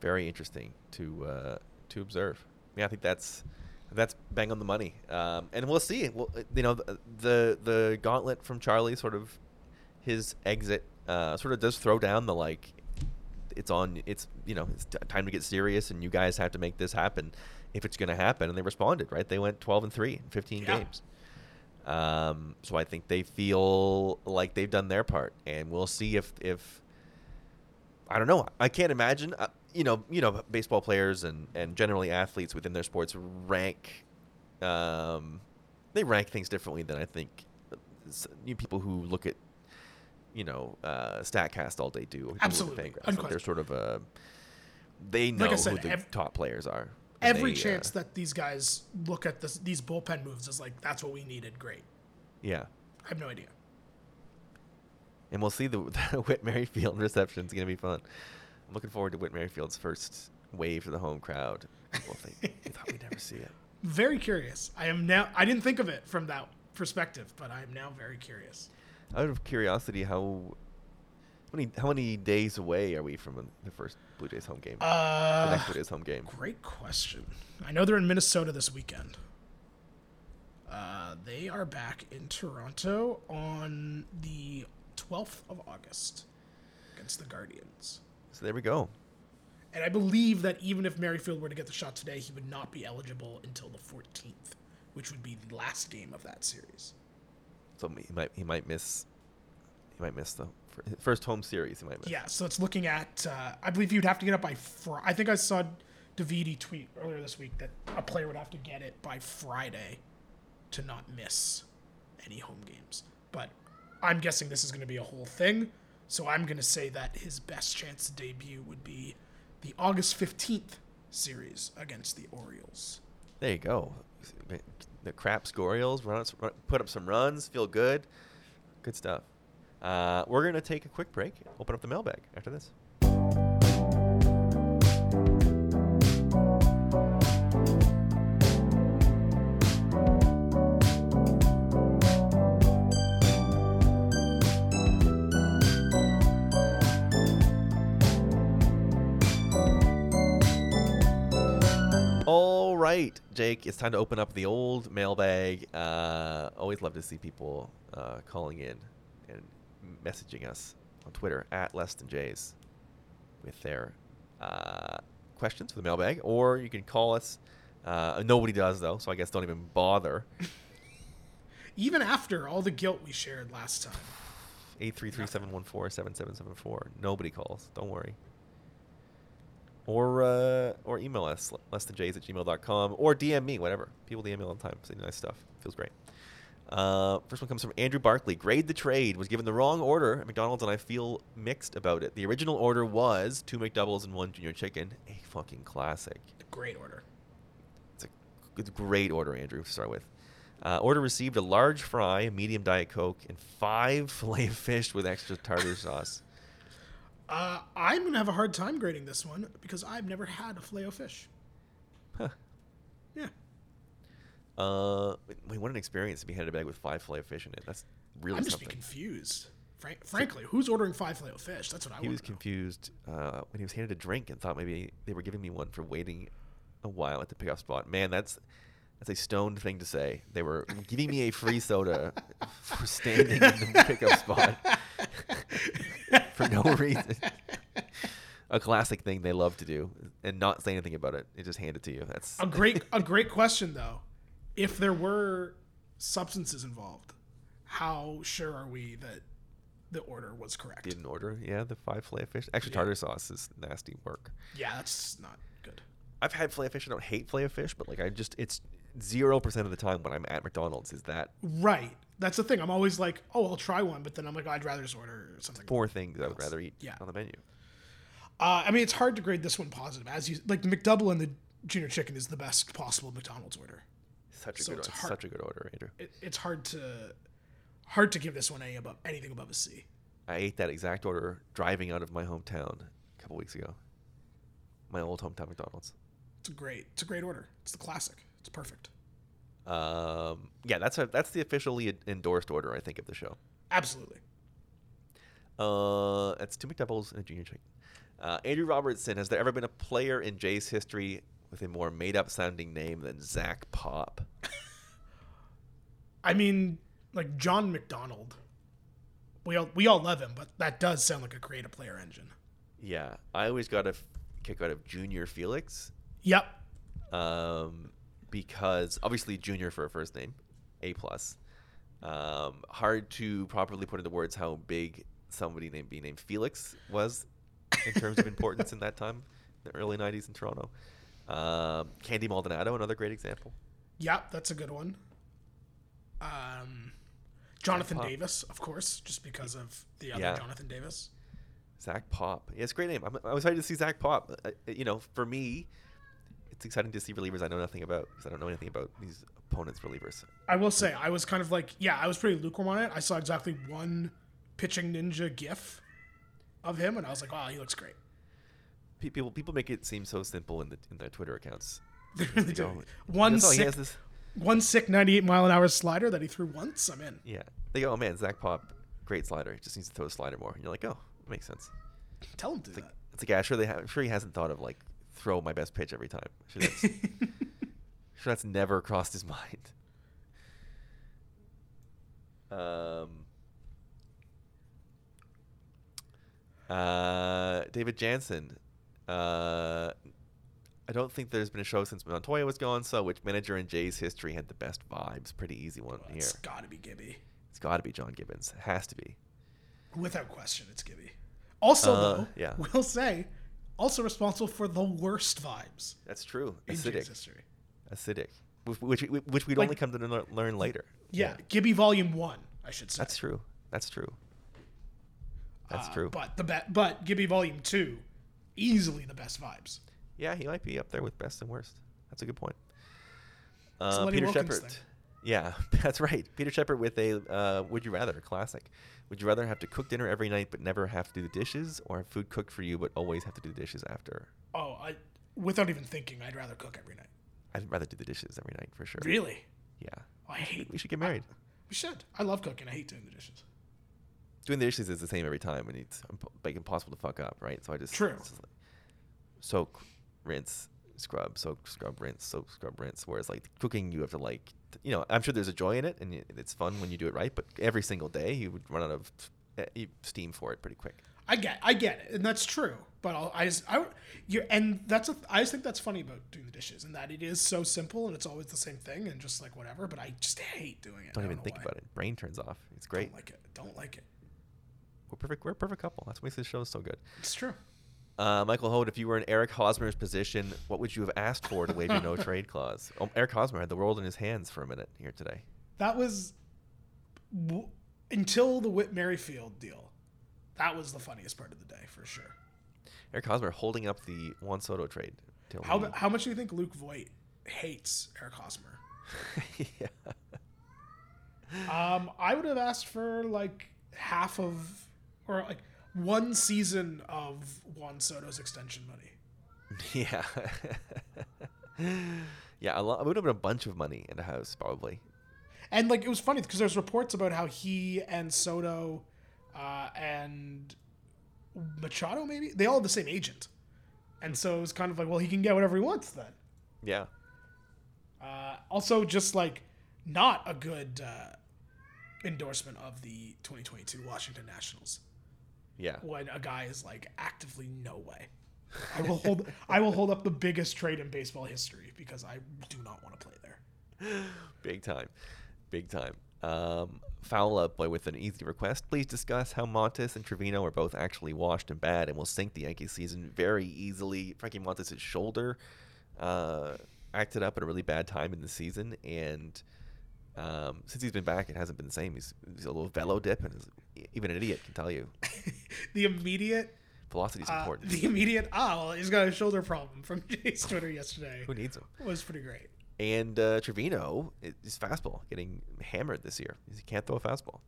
Very interesting to uh, to observe. Yeah, I think that's that's bang on the money, um, and we'll see. Well, you know, the, the the gauntlet from Charlie, sort of his exit, uh, sort of does throw down the like. It's on. It's you know, it's t- time to get serious, and you guys have to make this happen if it's going to happen. And they responded, right? They went twelve and three in fifteen Yeah. games. Um, so I think they feel like they've done their part, and we'll see if if I don't know. I can't imagine. Uh, you know, you know, baseball players and and generally athletes within their sports rank. Um, they rank things differently than I think uh, you people who look at, you know, uh, Statcast all day do. or people who look at Absolutely. Like, they're sort of a. They know Like said, who the ev- top players are. Every they, uh, chance that these guys look at this, these bullpen moves is like that's what we needed. Great. yeah, I have no idea. and we'll see the, the Whit Merrifield reception is going to be fun. I'm looking forward to Whit Merrifield's first wave to the home crowd. Well, they, they thought we'd never see it. Very curious. I am now. I didn't think of it from that perspective, but I am now very curious. Out of curiosity, how how many how many days away are we from the first Blue Jays home game? the Uh, next Blue Jays home game. great question. I know they're in Minnesota this weekend. Uh, they are back in Toronto on the 12th of August against the Guardians. So there we go. And I believe that even if Merrifield were to get the shot today, he would not be eligible until the 14th, which would be the last game of that series. So he might he might miss he might miss the first home series. He might miss. Yeah, so it's looking at. Uh, I believe you'd have to get it by. Fr- I think I saw Davidi tweet earlier this week that a player would have to get it by Friday to not miss any home games. But I'm guessing this is going to be a whole thing, so I'm going to say that his best chance to debut would be the August 15th series against the Orioles. There you go. The Craps Orioles run, put up some runs, feel good, good stuff. Uh, we're gonna take a quick break. Open up the mailbag after this. Right, Jake, it's time to open up the old mailbag. Uh, always love to see people uh, calling in and messaging us on Twitter at Less Than Jays with their uh, questions for the mailbag, or you can call us. Uh, nobody does though, so I guess don't even bother. Even after all the guilt we shared last time. 833-714-7774. Nobody calls. Don't worry. Or uh, or email us less than jays at gmail.com or DM me, whatever. People DM me all the time. Say nice stuff. Feels great. Uh, first one comes from Andrew Barkley. Grade the trade was given the wrong order at McDonald's, and I feel mixed about it. The original order was two McDoubles and one junior chicken. A fucking classic. Great order. It's a, it's a great order, Andrew, to start with. Uh, order received a large fry, a medium Diet Coke, and five filet of fish with extra tartar sauce. Uh, I'm gonna have a hard time grading this one because I've never had a filet fish. Huh. Yeah. Uh, wait, what an experience to be handed a bag with five filet of fish in it. That's really I'm just something. confused. Frank, frankly, who's ordering five filet fish? That's what I He was know. confused uh, when he was handed a drink and thought maybe they were giving me one for waiting a while at the pickup spot. Man, that's that's a stoned thing to say. They were giving me a free soda for standing in the pickup spot for no reason. A classic thing they love to do and not say anything about it. They just hand it to you. That's A great, a great question though. If there were substances involved, how sure are we that the order was correct? didn't order. Yeah, the five filet of fish. Extra Yeah. tartar sauce is nasty work. Yeah, that's not good. I've had filet fish. I don't hate filet fish, but like I just it's zero percent of the time when I'm at McDonald's is that Right. That's the thing. I'm always like, oh, I'll try one, but then I'm like, I'd rather just order something. four things I would else. rather eat Yeah. on the menu. Uh, I mean, it's hard to grade this one positive. As you like, the McDouble and the junior chicken is the best possible McDonald's order. Such a So good it's it's hard- such a good order, Andrew. It, it's hard to hard to give this one a above anything above a C. I ate that exact order driving out of my hometown a couple weeks ago. My old hometown McDonald's. It's a great, it's a great order. It's the classic. It's perfect. Um, yeah, that's a, that's the officially endorsed order I think of the show. Absolutely. Uh, that's two McDoubles and a junior chicken. Uh, Andrew Robertson, has there ever been a player in Jay's history with a more made-up sounding name than Zach Pop? I mean, like John McDonald. We all we all love him, but that does sound like a creative player engine. Yeah, I always got a f- kick out of Junior Felix, Yep. um, because obviously Junior for a first name, A plus. Um, hard to properly put into words how big somebody named be named Felix was in terms of importance in that time, the early '90s in Toronto. Um, Candy Maldonado, another great example. Yep, that's a good one. Um, Jonathan. Davis, of course, just because of the other Yeah. Jonathan Davis. Zach Pop. Yeah, it's a great name. I'm, I was excited to see Zach Pop. Uh, you know, for me, it's exciting to see relievers I know nothing about because I don't know anything about these opponents' relievers. I will say, I was kind of like, yeah, I was pretty lukewarm on it. I saw exactly one pitching ninja gif of him, and I was like, wow, he looks great. People people make it seem so simple in the in their Twitter accounts. They really They do. go, One sick, this. one sick ninety eight mile an hour slider that he threw once. I'm in. Yeah, they go, oh man, Zach Pop, great slider. He just needs to throw a slider more. And you're like, oh, makes sense. Tell him to do It's like, that. it's like yeah, sure they have. I'm sure he hasn't thought of like throw my best pitch every time. Sure that's, sure that's never crossed his mind. Um. Uh, David Jansen. Uh, I don't think there's been a show since Montoya was gone. So, which manager in Jay's history had the best vibes? Pretty easy one here. It's got to be Gibby. It's got to be John Gibbons. It has to be. Without question, it's Gibby. Also, Uh, though, yeah. we'll say, also responsible for the worst vibes That's true. Acidic. history. Acidic. Which which, which we'd Like- only come to learn later. Yeah, Gibby Volume One, I should say. That's true. That's true. That's Uh, true. But the be- but Gibby Volume Two, easily the best vibes. Yeah, he might be up there with best and worst. That's a good point. Uh, Peter Wilkins Shepard. thing. Yeah, that's right. Peter Shepard with a uh, Would You Rather classic. Would you rather have to cook dinner every night but never have to do the dishes, or have food cooked for you but always have to do the dishes after? Oh, I without even thinking, I'd rather cook every night. I'd rather do the dishes every night for sure. Really? Yeah. I hate. We should get married. We should. I love cooking. I hate doing the dishes. Doing the dishes is the same every time, and it's like impossible to fuck up, right? So I just True. just like soak, rinse, scrub, soak, scrub, rinse, soak, scrub, rinse. Whereas like cooking, you have to like, you know, I'm sure there's a joy in it and it's fun when you do it right. But every single day, you would run out of uh, steam for it pretty quick. I get, I get it, and that's true. But I'll, I just, I, you, and that's a, I just think that's funny about doing the dishes, and that it is so simple, and it's always the same thing, and just like whatever. But I just hate doing it. Don't, don't even think why. about it. Brain turns off. It's great. Don't like it. Don't like it. We're perfect. We're a perfect couple. That's what makes this show is so good. It's true. Uh, Michael Hode, if you were in Eric Hosmer's position, what would you have asked for to waive your no trade clause? Oh, Eric Hosmer had the world in his hands for a minute here today. That was w- until the Whit Merrifield deal. That was the funniest part of the day for sure. Eric Hosmer holding up the Juan Soto trade. till How, how much do you think Luke Voit hates Eric Hosmer? yeah. Um, I would have asked for like half of, or like one season of Juan Soto's extension money. Yeah. yeah, a lot, it would have been a bunch of money in a house, probably. And like it was funny because there's reports about how he and Soto uh, and Machado maybe they all have the same agent, and so it was kind of like, well, he can get whatever he wants then. Yeah. Uh, also, just like not a good uh, endorsement of the 2022 Washington Nationals Yeah. when a guy is like actively no way. I will hold I will hold up the biggest trade in baseball history because I do not want to play there. Big time. Big time. Um, foul up boy with an easy request. Please discuss how Montas and Trevino are both actually washed and bad and will sink the Yankee season very easily. Frankie Montas' shoulder uh, acted up at a really bad time in the season, and um, since he's been back, it hasn't been the same. He's, he's a little velo dip, and is- even an idiot can tell you The immediate velocity is uh, important. the immediate ah well he's got a shoulder problem from Jay's Twitter yesterday Who needs him? It was pretty great. And uh, Trevino, i- his fastball getting hammered this year. He can't throw a fastball.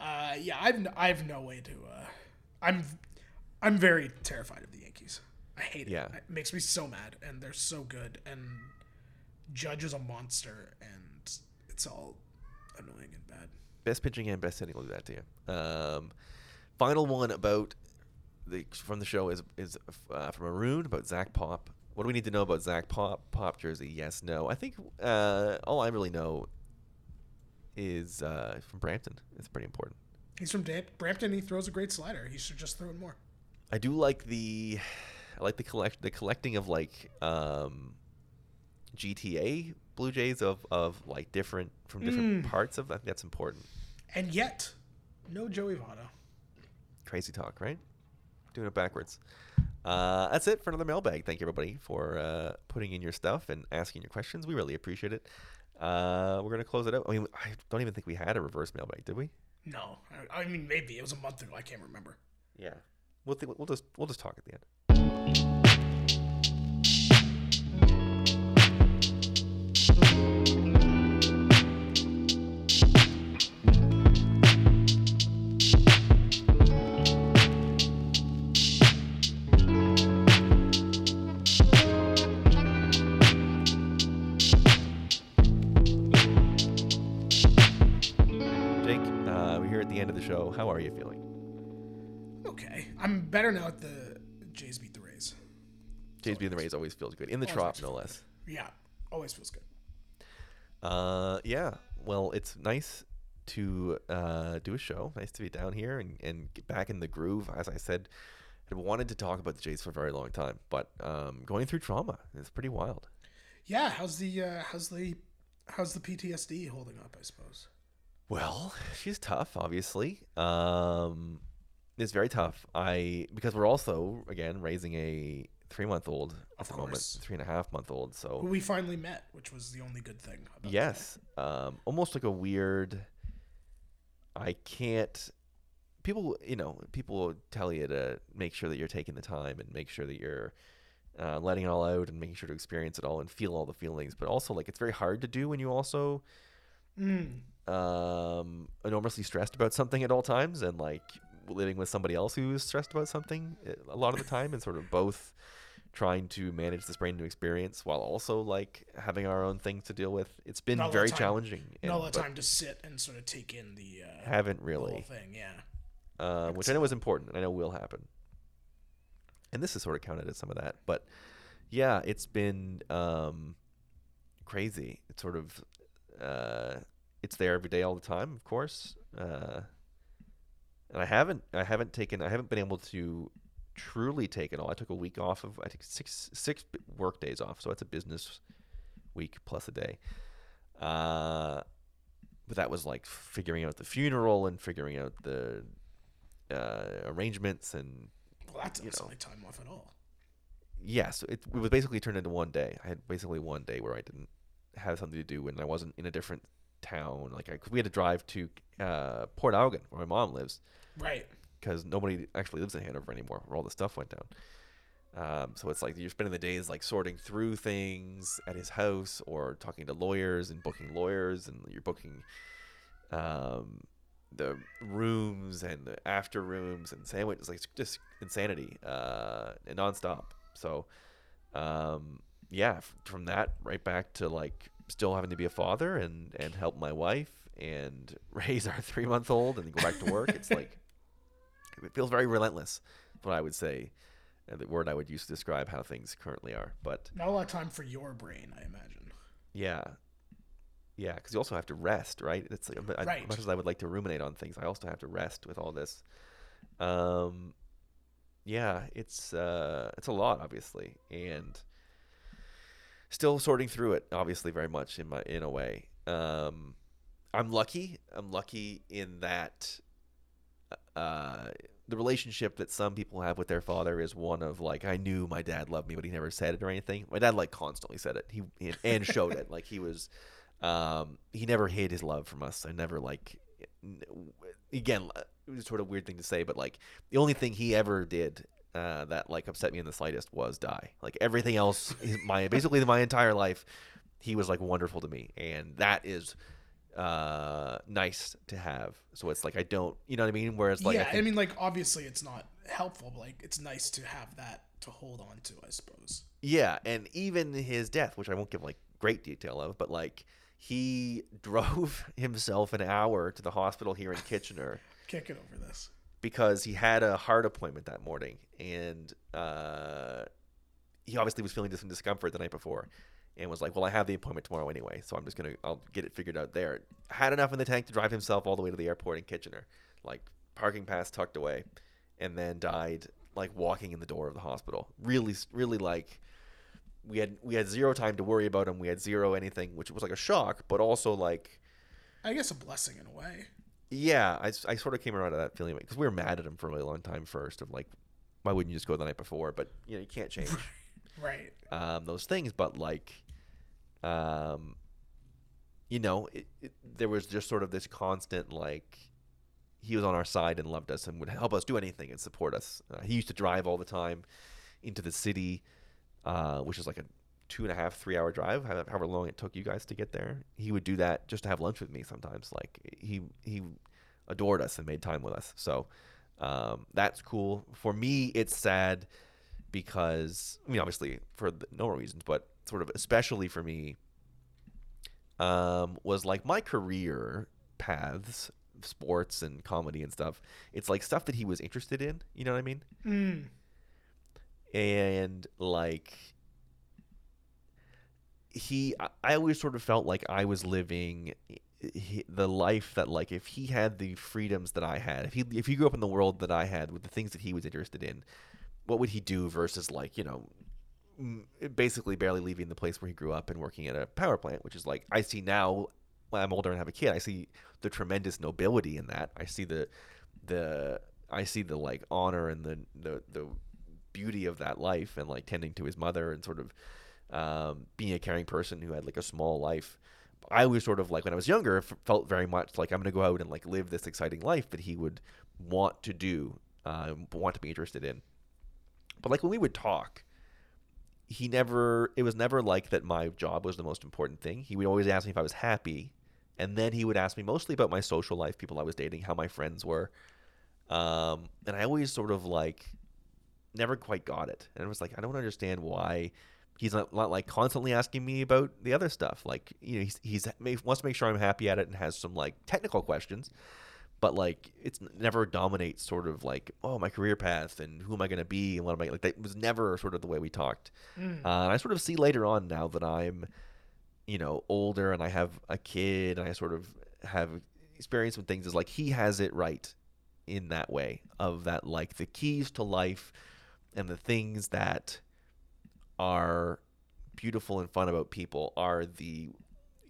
Uh, yeah, I've n- I have no way to. Uh, I'm I'm very terrified of the Yankees. I hate it. Yeah. It makes me so mad, and they're so good, and Judge is a monster, and it's all annoying and bad. Best pitching and best hitting will do that to you. Um, final one about the from the show is is uh, from Maroon about Zach Pop. What do we need to know about Zach Pop? Pop jersey? Yes, no. I think uh, all I really know is uh, from Brampton. It's pretty important. He's from Brampton. He throws a great slider. He should just throw it more. I do like the I like the collect the collecting of like um, GTA Blue Jays of of like different from different parts of. I think that's important. And yet, no Joey Votto. Crazy talk, right? Doing it backwards. Uh, that's it for another mailbag. Thank you, everybody, for uh, putting in your stuff and asking your questions. We really appreciate it. Uh, we're gonna close it out. I mean, I don't even think we had a reverse mailbag, did we? No, I, I mean maybe it was a month ago. I can't remember. Yeah. We'll th- we'll just we'll just talk at the end. Are you feeling? Okay, I'm better now at the Jays beat the Rays. Jays being the Rays always feels good in the Always trop, no less. Yeah, always feels good. Uh, yeah. Well, it's nice to uh, do a show. Nice to be down here and, and get back in the groove. As I said, I wanted to talk about the Jays for a very long time, but um, going through trauma is pretty wild. Yeah, how's the uh, how's the how's the PTSD holding up? I suppose. Well, she's tough, obviously. Um, it's very tough. I because we're also again raising a three month old at the moment, three and a half month old. So Who we finally met, which was the only good thing. About Yes. Um, almost like a weird. I can't. People, you know, people will tell you to make sure that you're taking the time and make sure that you're uh, letting it all out and making sure to experience it all and feel all the feelings. But also, like, it's very hard to do when you also Mm, um, enormously stressed about something at all times and like living with somebody else who's stressed about something eh, a lot of the time and sort of both trying to manage this brand new experience while also like having our own things to deal with. It's been Not a lot of very time- challenging. not a lot of time to sit and sort of take in the, uh, Haven't the really, whole thing. Yeah. um, which I know is important and I know will happen. And this is sort of counted as some of that, but yeah, it's been um, crazy. It's sort of uh, it's there every day, all the time, of course. Uh, and I haven't I haven't taken I haven't been able to truly take it all. I took a week off of I took six six work days off, so it's a business week plus a day. Uh, but that was like figuring out the funeral and figuring out the uh, arrangements and Well, that You doesn't like time off at all. yeah, so it, it was basically turned into one day. I had basically one day where I didn't have something to do and I wasn't in a different town. Like, I, we had to drive to uh, Port Elgin, where my mom lives, Right. because nobody actually lives in Hanover anymore, where all the stuff went down. Um, so it's like you're spending the days like sorting through things at his house or talking to lawyers and booking lawyers, and you're booking um, the rooms and the after rooms and sandwiches. Like it's just insanity uh, and nonstop. So um, yeah, from that right back to like still having to be a father and and help my wife and raise our three month old and then go back to work. it's like it feels very relentless. What I would say, the word I would use to describe how things currently are. But Not a lot of time for your brain, I imagine. yeah, yeah, because you also have to rest, right? It's like I- Right. much as I would like to ruminate on things, I also have to rest with all this. Um, yeah, it's uh, it's a lot, obviously, and still sorting through it, obviously, very much in my in a way. Um, I'm lucky. I'm lucky in that uh, the relationship that some people have with their father is one of like I knew my dad loved me, but he never said it or anything. My dad like constantly said it. He and showed it. Like he was, um, he never hid his love from us. I never like, again, it was sort of weird thing to say, but like the only thing he ever did. Uh, that like upset me in the slightest was die. Like everything else, my basically my entire life, he was like wonderful to me, and that is uh nice to have so it's like i don't you know what i mean whereas like yeah, I I, mean, like obviously it's not helpful, but like it's nice to have that to hold on to, I suppose. Yeah, and even his death, which I won't give like great detail of, but like he drove himself an hour to the hospital here in Kitchener Can't get over this. Because he had a heart appointment that morning, and uh, he obviously was feeling some discomfort the night before, and was like, "Well, I have the appointment tomorrow anyway, so I'm just gonna I'll get it figured out there." Had enough in the tank to drive himself all the way to the airport in Kitchener, like parking pass tucked away, and then died like walking in the door of the hospital. Really, really like we had we had zero time to worry about him. We had zero anything, which was like a shock, but also like I guess a blessing in a way. Yeah, I, I sort of came around to that feeling because we were mad at him for a really long time first of like, why wouldn't you just go the night before? But you know, you can't change Right. um, those things. But like, um, you know, it, it, there was just sort of this constant like, he was on our side and loved us and would help us do anything and support us. Uh, he used to drive all the time into the city, uh, which is like a two and a half, three hour drive, however long it took you guys to get there. He would do that just to have lunch with me sometimes. Like he he adored us and made time with us. So um, that's cool. For me, it's sad because I mean, obviously for the, no reasons, but sort of especially for me, um, was like my career paths, sports and comedy and stuff. It's like stuff that he was interested in. You know what I mean? Mm. and like he I- always sort of felt like i was living the life that like if he had the freedoms that i had if he if he grew up in the world that i had with the things that he was interested in what would he do versus like you know basically barely leaving the place where he grew up and working at a power plant which is like i see now when i'm older and have a kid i see the tremendous nobility in that. I see the the i see the like honor and the the, the beauty of that life and like tending to his mother and sort of um, being a caring person who had like a small life. I was sort of like when I was younger, f- felt very much like I'm going to go out and like live this exciting life that he would want to do, uh, want to be interested in. But like when we would talk, he never, it was never like that my job was the most important thing. He would always ask me if I was happy. And then he would ask me mostly about my social life, people I was dating, how my friends were. Um, and I always sort of like never quite got it. And I was like, I don't understand why he's not, not like constantly asking me about the other stuff. Like, you know, he's, he's wants to make sure I'm happy at it and has some like technical questions. but like it's never dominates sort of like oh my career path and who am I going to be and what am I like that was never sort of the way we talked. Mm. Uh, and I sort of see later on now that I'm, you know, older and I have a kid and I sort of have experience with things is like he has it right in that way of that like the keys to life and the things that are beautiful and fun about people are the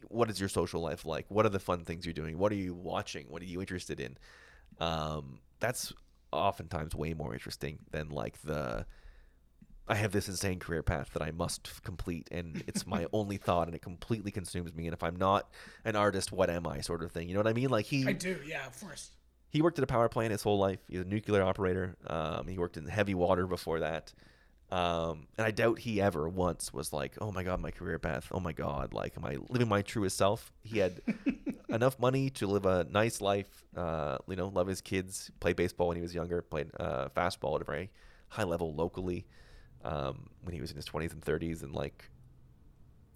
what is your social life like? What are the fun things you're doing? What are you watching? What are you interested in? Um, that's oftentimes way more interesting than like the I have this insane career path that I must complete, and it's my only thought, and it completely consumes me. And if I'm not an artist, what am I? Sort of thing. You know what I mean? Like he I do, yeah, of course. he worked at a power plant his whole life. He's a nuclear operator. Um, he worked in heavy water before that. Um, and I doubt he ever once was like, "Oh my god, my career path. Oh my god, like, am I living my truest self?" He had enough money to live a nice life. Uh, you know, love his kids. Play baseball when he was younger. Played uh, fastball at a very high level locally um, when he was in his twenties and thirties, and like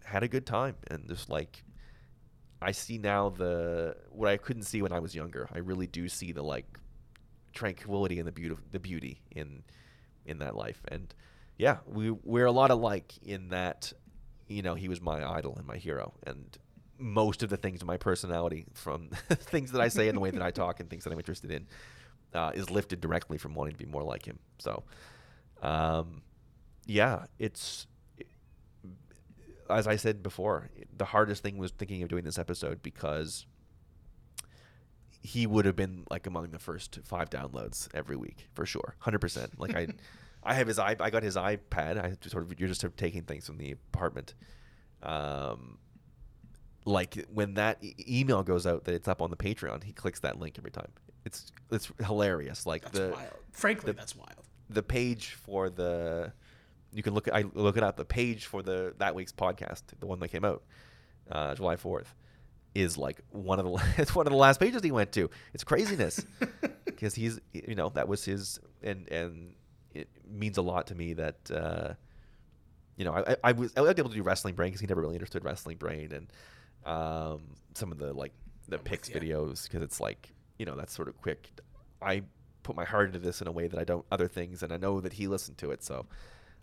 had a good time. And just like I see now the what I couldn't see when I was younger. I really do see the like tranquility and the beauty the beauty in in that life. And yeah, we we're a lot alike in that you know, he was my idol and my hero and most of the things in my personality from things that I say and the way that I talk and things that I'm interested in uh, is lifted directly from wanting to be more like him. So um yeah, it's as I said before, the hardest thing was thinking of doing this episode because he would have been like among the first five downloads every week for sure, hundred percent. Like I, I have his i I got his iPad. I just sort of you're just sort of taking things from the apartment. Um, like when that e- email goes out that it's up on the Patreon, he clicks that link every time. It's it's hilarious. Like That's the wild. Frankly, the- that's wild. the page for the you can look I look it up the page for the that week's podcast the one that came out uh, July 4th is like one of the it's one of the last pages he went to it's craziness because he's you know that was his and and it means a lot to me that uh, you know I, I- was I was able to do wrestling brain because he never really understood wrestling brain and um, some of the like the picks ya. videos because it's like you know that's sort of quick I put my heart into this in a way that I don't other things, and I know that he listened to it, so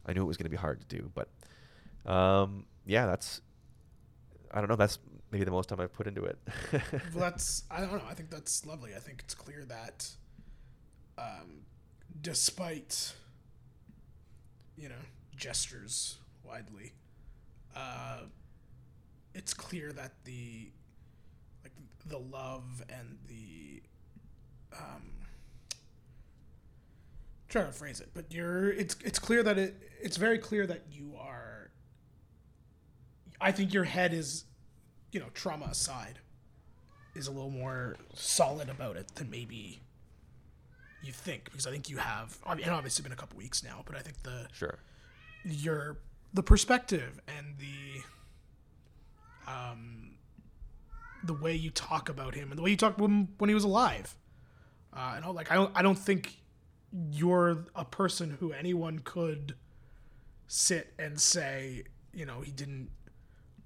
I knew it was going to be hard to do. But um, yeah, that's I don't know. That's maybe the most time I've put into it. well, that's I don't know. I think that's lovely. I think it's clear that, um, despite you know gestures widely, uh, it's clear that the like the love and the um, trying to phrase it, but you're it's it's clear that it it's very clear that you are. I think your head is, you know, trauma aside, is a little more solid about it than maybe you think because I think you have. I mean, obviously been a couple weeks now, but I think the sure. your the perspective and the um the way you talk about him and the way you talked him when he was alive. Uh, and all like I don't I don't think you're a person who anyone could sit and say you know he didn't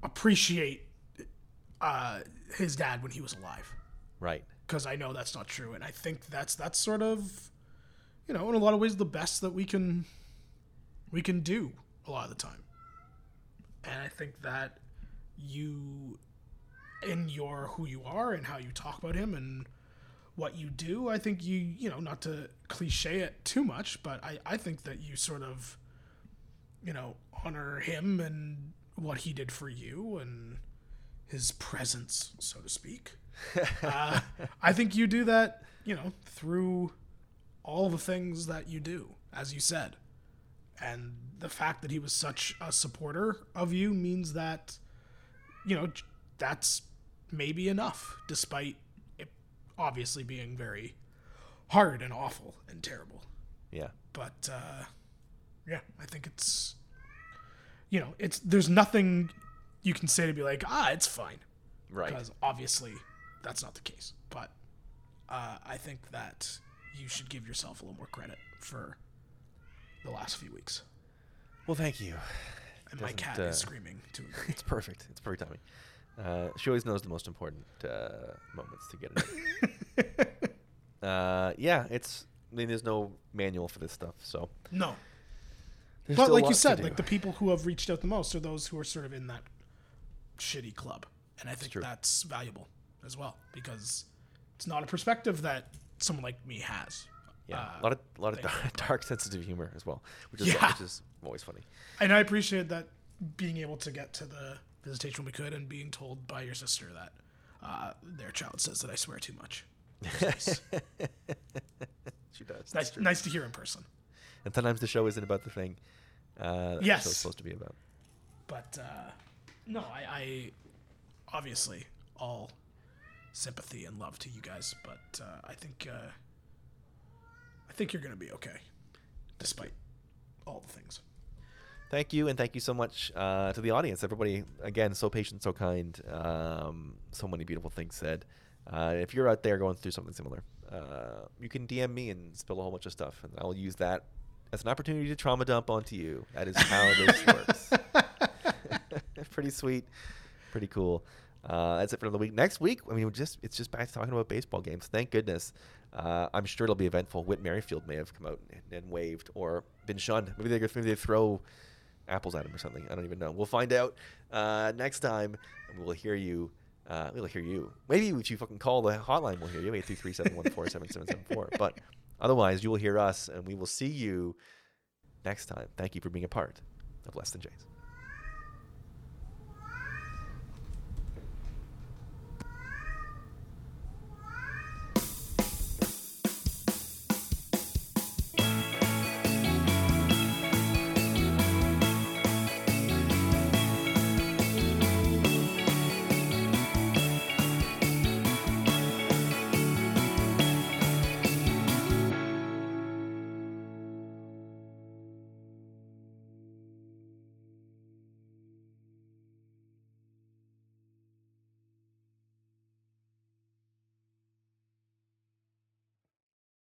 appreciate uh, his dad when he was alive Right. Because I know that's not true, and I think that's that's sort of, you know, in a lot of ways the best that we can we can do a lot of the time. And I think that you, in your who you are and how you talk about him and what you do, I think you you know not to cliche it too much, but I I think that you sort of, you know, honor him and what he did for you and his presence, so to speak uh, I think you do that, you know, through all the things that you do, as you said. And the fact that he was such a supporter of you means that, you know, that's maybe enough, despite it obviously being very hard and awful and terrible. Yeah. But uh, yeah, I think it's, you know, it's there's nothing you can say to be like, ah, it's fine Right. because obviously that's not the case. But uh, I think that you should give yourself a little more credit for the last few weeks. Well, thank you. And my cat uh, is screaming to agree. It's perfect. It's perfect timing. Uh, she always knows the most important uh, moments to get it. out. uh, yeah, it's. I mean, there's no manual for this stuff, so. No. there's But like you said, like the people who have reached out the most are those who are sort of in that shitty club. And I think that's valuable as well because it's not a perspective that someone like me has. yeah, Uh, a lot of a lot of dark, dark, sensitive humor as well, which is Yeah. which is always funny. and I appreciate that being able to get to the visitation when we could and being told by your sister that uh, their child says that I swear too much. Nice. She does. nice, nice to hear in person. And sometimes the show isn't about the thing. Uh, the Yes. show's supposed to be about. But uh, no, I, I obviously all sympathy and love to you guys, but uh, I think uh, I think you're gonna be okay, despite all the things. Thank you, and thank you so much uh, to the audience. Everybody, again, so patient, so kind. Um, so many beautiful things said. Uh, if you're out there going through something similar, uh, you can DM me and spill a whole bunch of stuff, and I'll use that as an opportunity to trauma dump onto you. That is how this works. pretty sweet, pretty cool. Uh, that's it for another week. Next week, I mean, just it's just back to talking about baseball games. Thank goodness. Uh, I'm sure it'll be eventful. Whit Merrifield may have come out and, and waved or been shunned. Maybe they maybe they throw apples at him or something. I don't even know. We'll find out uh, next time, we'll hear you. Uh, we'll hear you. Maybe if you fucking call the hotline, we'll hear you. 833-714-7774. But otherwise, you will hear us, and we will see you next time. Thank you for being a part of Less Than Jays.